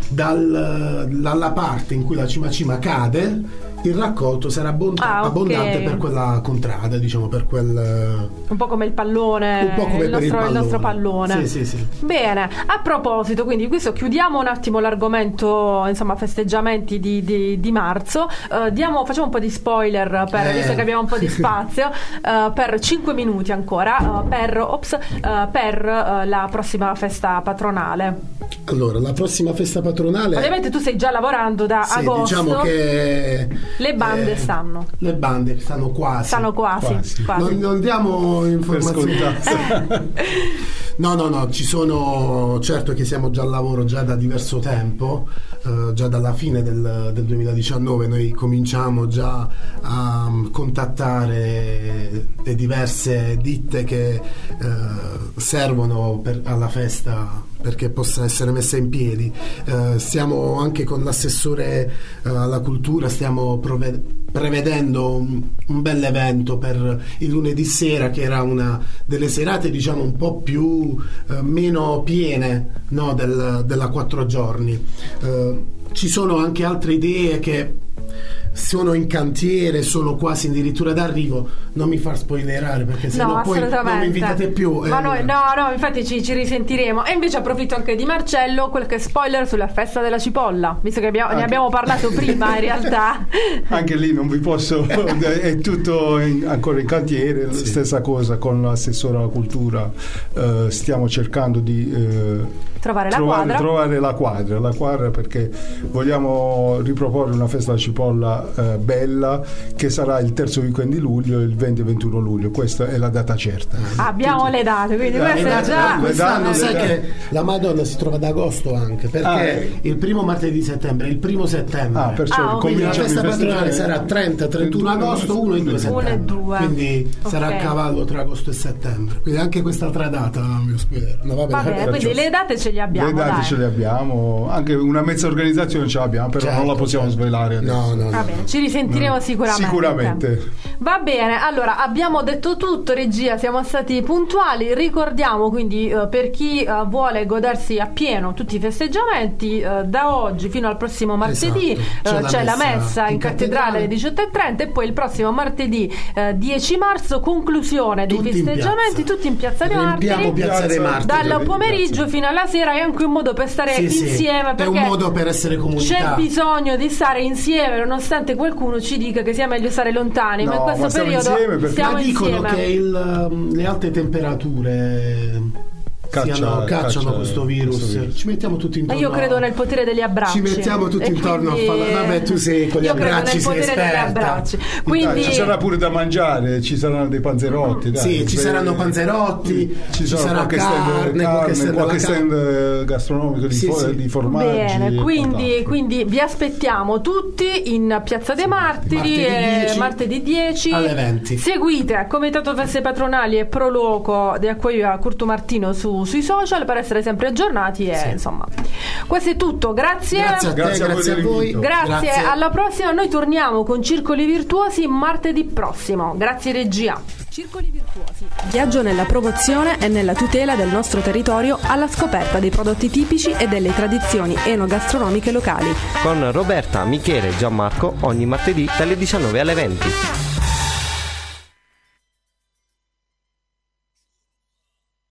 dal- dalla parte in cui la cima cima cade il raccolto sarà abbond- Ah, ok. abbondante per quella contrada diciamo per quel Un po' come il pallone, un po' come il, nostro, il il nostro pallone. pallone. Sì, sì, sì. Bene, a proposito, quindi questo chiudiamo un attimo l'argomento, insomma, festeggiamenti di, di- di marzo. Eh, diamo- facciamo un po' di spoiler, per, Eh. visto che abbiamo un po' di spazio, eh, per 5 minuti ancora, eh, per, ops, eh, per eh, la prossima festa patronale. allora la prossima festa patronale Ovviamente tu stai già lavorando da Sì, agosto. diciamo che eh, Le bande stanno. Le bande stanno quasi. Stanno quasi. Quasi. quasi. Non, non diamo informazioni. No, no, no, ci sono, certo che siamo già al lavoro già da diverso tempo, eh, già dalla fine del, del 2019 noi cominciamo già a mm, contattare le diverse ditte che eh, servono per- alla festa perché possa essere messa in piedi. Eh, stiamo anche con l'assessore eh, alla cultura, stiamo prove- prevedendo un, un bel evento per il lunedì sera che era una delle serate diciamo un po' più eh, meno piene no, del- della quattro giorni Eh, ci sono anche altre idee che sono in cantiere, sono quasi addirittura d'arrivo. Non mi far spoilerare perché se No, poi assolutamente. non mi invitate più. eh, Ma noi, no, no, infatti ci, ci risentiremo. E invece approfitto anche di Marcello, qualche spoiler sulla festa della cipolla, visto che abbiamo- ne abbiamo parlato prima in realtà. Anche lì non vi posso, è tutto in- ancora in cantiere, la stessa cosa con l'assessore alla cultura, eh, stiamo cercando di eh, Trovare la trovare, quadra. trovare la quadra, la quadra perché vogliamo riproporre una festa alla cipolla eh, bella che sarà il terzo weekend di luglio, il 20 e 21 luglio, questa è la data certa. Abbiamo le date, quindi Eh, questo Le è già... Quest'anno sai che la Madonna si trova ad agosto anche perché Ah, eh. il primo martedì di settembre, il primo settembre. Ah, perciò Ah, ok. Quindi la festa patronale sarà 30, 31 agosto, 1 e 2 Uno settembre. e due. Quindi Ok. sarà a cavallo tra agosto e settembre. Quindi anche quest'altra data non mi spiego. No, va bene, Va bene, ragione. quindi le date ce le abbiamo. le date dai. ce le abbiamo, anche una mezza organizzazione ce l'abbiamo, però Certo, non la possiamo certo. svelare adesso. No, no, no. Bene, ci risentiremo Mm. sicuramente. Sicuramente. Va bene, allora abbiamo detto tutto, regia, siamo stati puntuali. Ricordiamo quindi eh, per chi eh, vuole godersi appieno tutti i festeggiamenti, eh, da oggi fino al prossimo martedì Esatto. eh, c'è, la messa in, in cattedrale alle 18.30 e poi il prossimo martedì eh, 10 marzo conclusione dei Tutti in festeggiamenti, piazza. tutti in Piazza dei Martiri. Piazza dei Martiri. Dal pomeriggio fino alla sera è anche un modo per stare Sì, sì. insieme È perché un modo per essere comunità. c'è bisogno di stare insieme nonostante qualcuno ci dica che sia meglio stare lontani ma in No, questo ma periodo insieme perché- stiamo Ma dicono insieme. che il, le alte temperature Caccia- siano- cacciano caccia questo virus. questo virus. Ci mettiamo tutti ma intorno. io credo nel potere degli abbracci Ci mettiamo tutti E intorno a quindi- fare- vabbè, tu sei con gli io credo abbracci, nel sei potere degli esperta. Dai, quindi ci sarà pure da mangiare, ci saranno dei panzerotti. Dai. Sì, ci Beh, saranno panzerotti, ci, ci sarà qualche stand, carne, carne, qualche stand qualche stand, eh, gastronomico di, Sì, fo- sì. di formaggi. Bene, quindi, quindi vi aspettiamo tutti in Piazza dei Martiri Martedì eh, 10 martedì 10 alle 20. Seguite Comitato Feste Patronali e Proloco di Acquaio Curto Martino su- sui social per essere sempre aggiornati e insomma. Questo è tutto, grazie. Grazie a te, Grazie a voi grazie a voi. dell'invito. Grazie, alla prossima. Noi torniamo con Circoli Virtuosi martedì prossimo. Grazie regia. Circoli Virtuosi. Viaggio nella promozione e nella tutela del nostro territorio alla scoperta dei prodotti tipici e delle tradizioni enogastronomiche locali. Con Roberta, Michele e Gianmarco ogni martedì dalle 19 alle 20.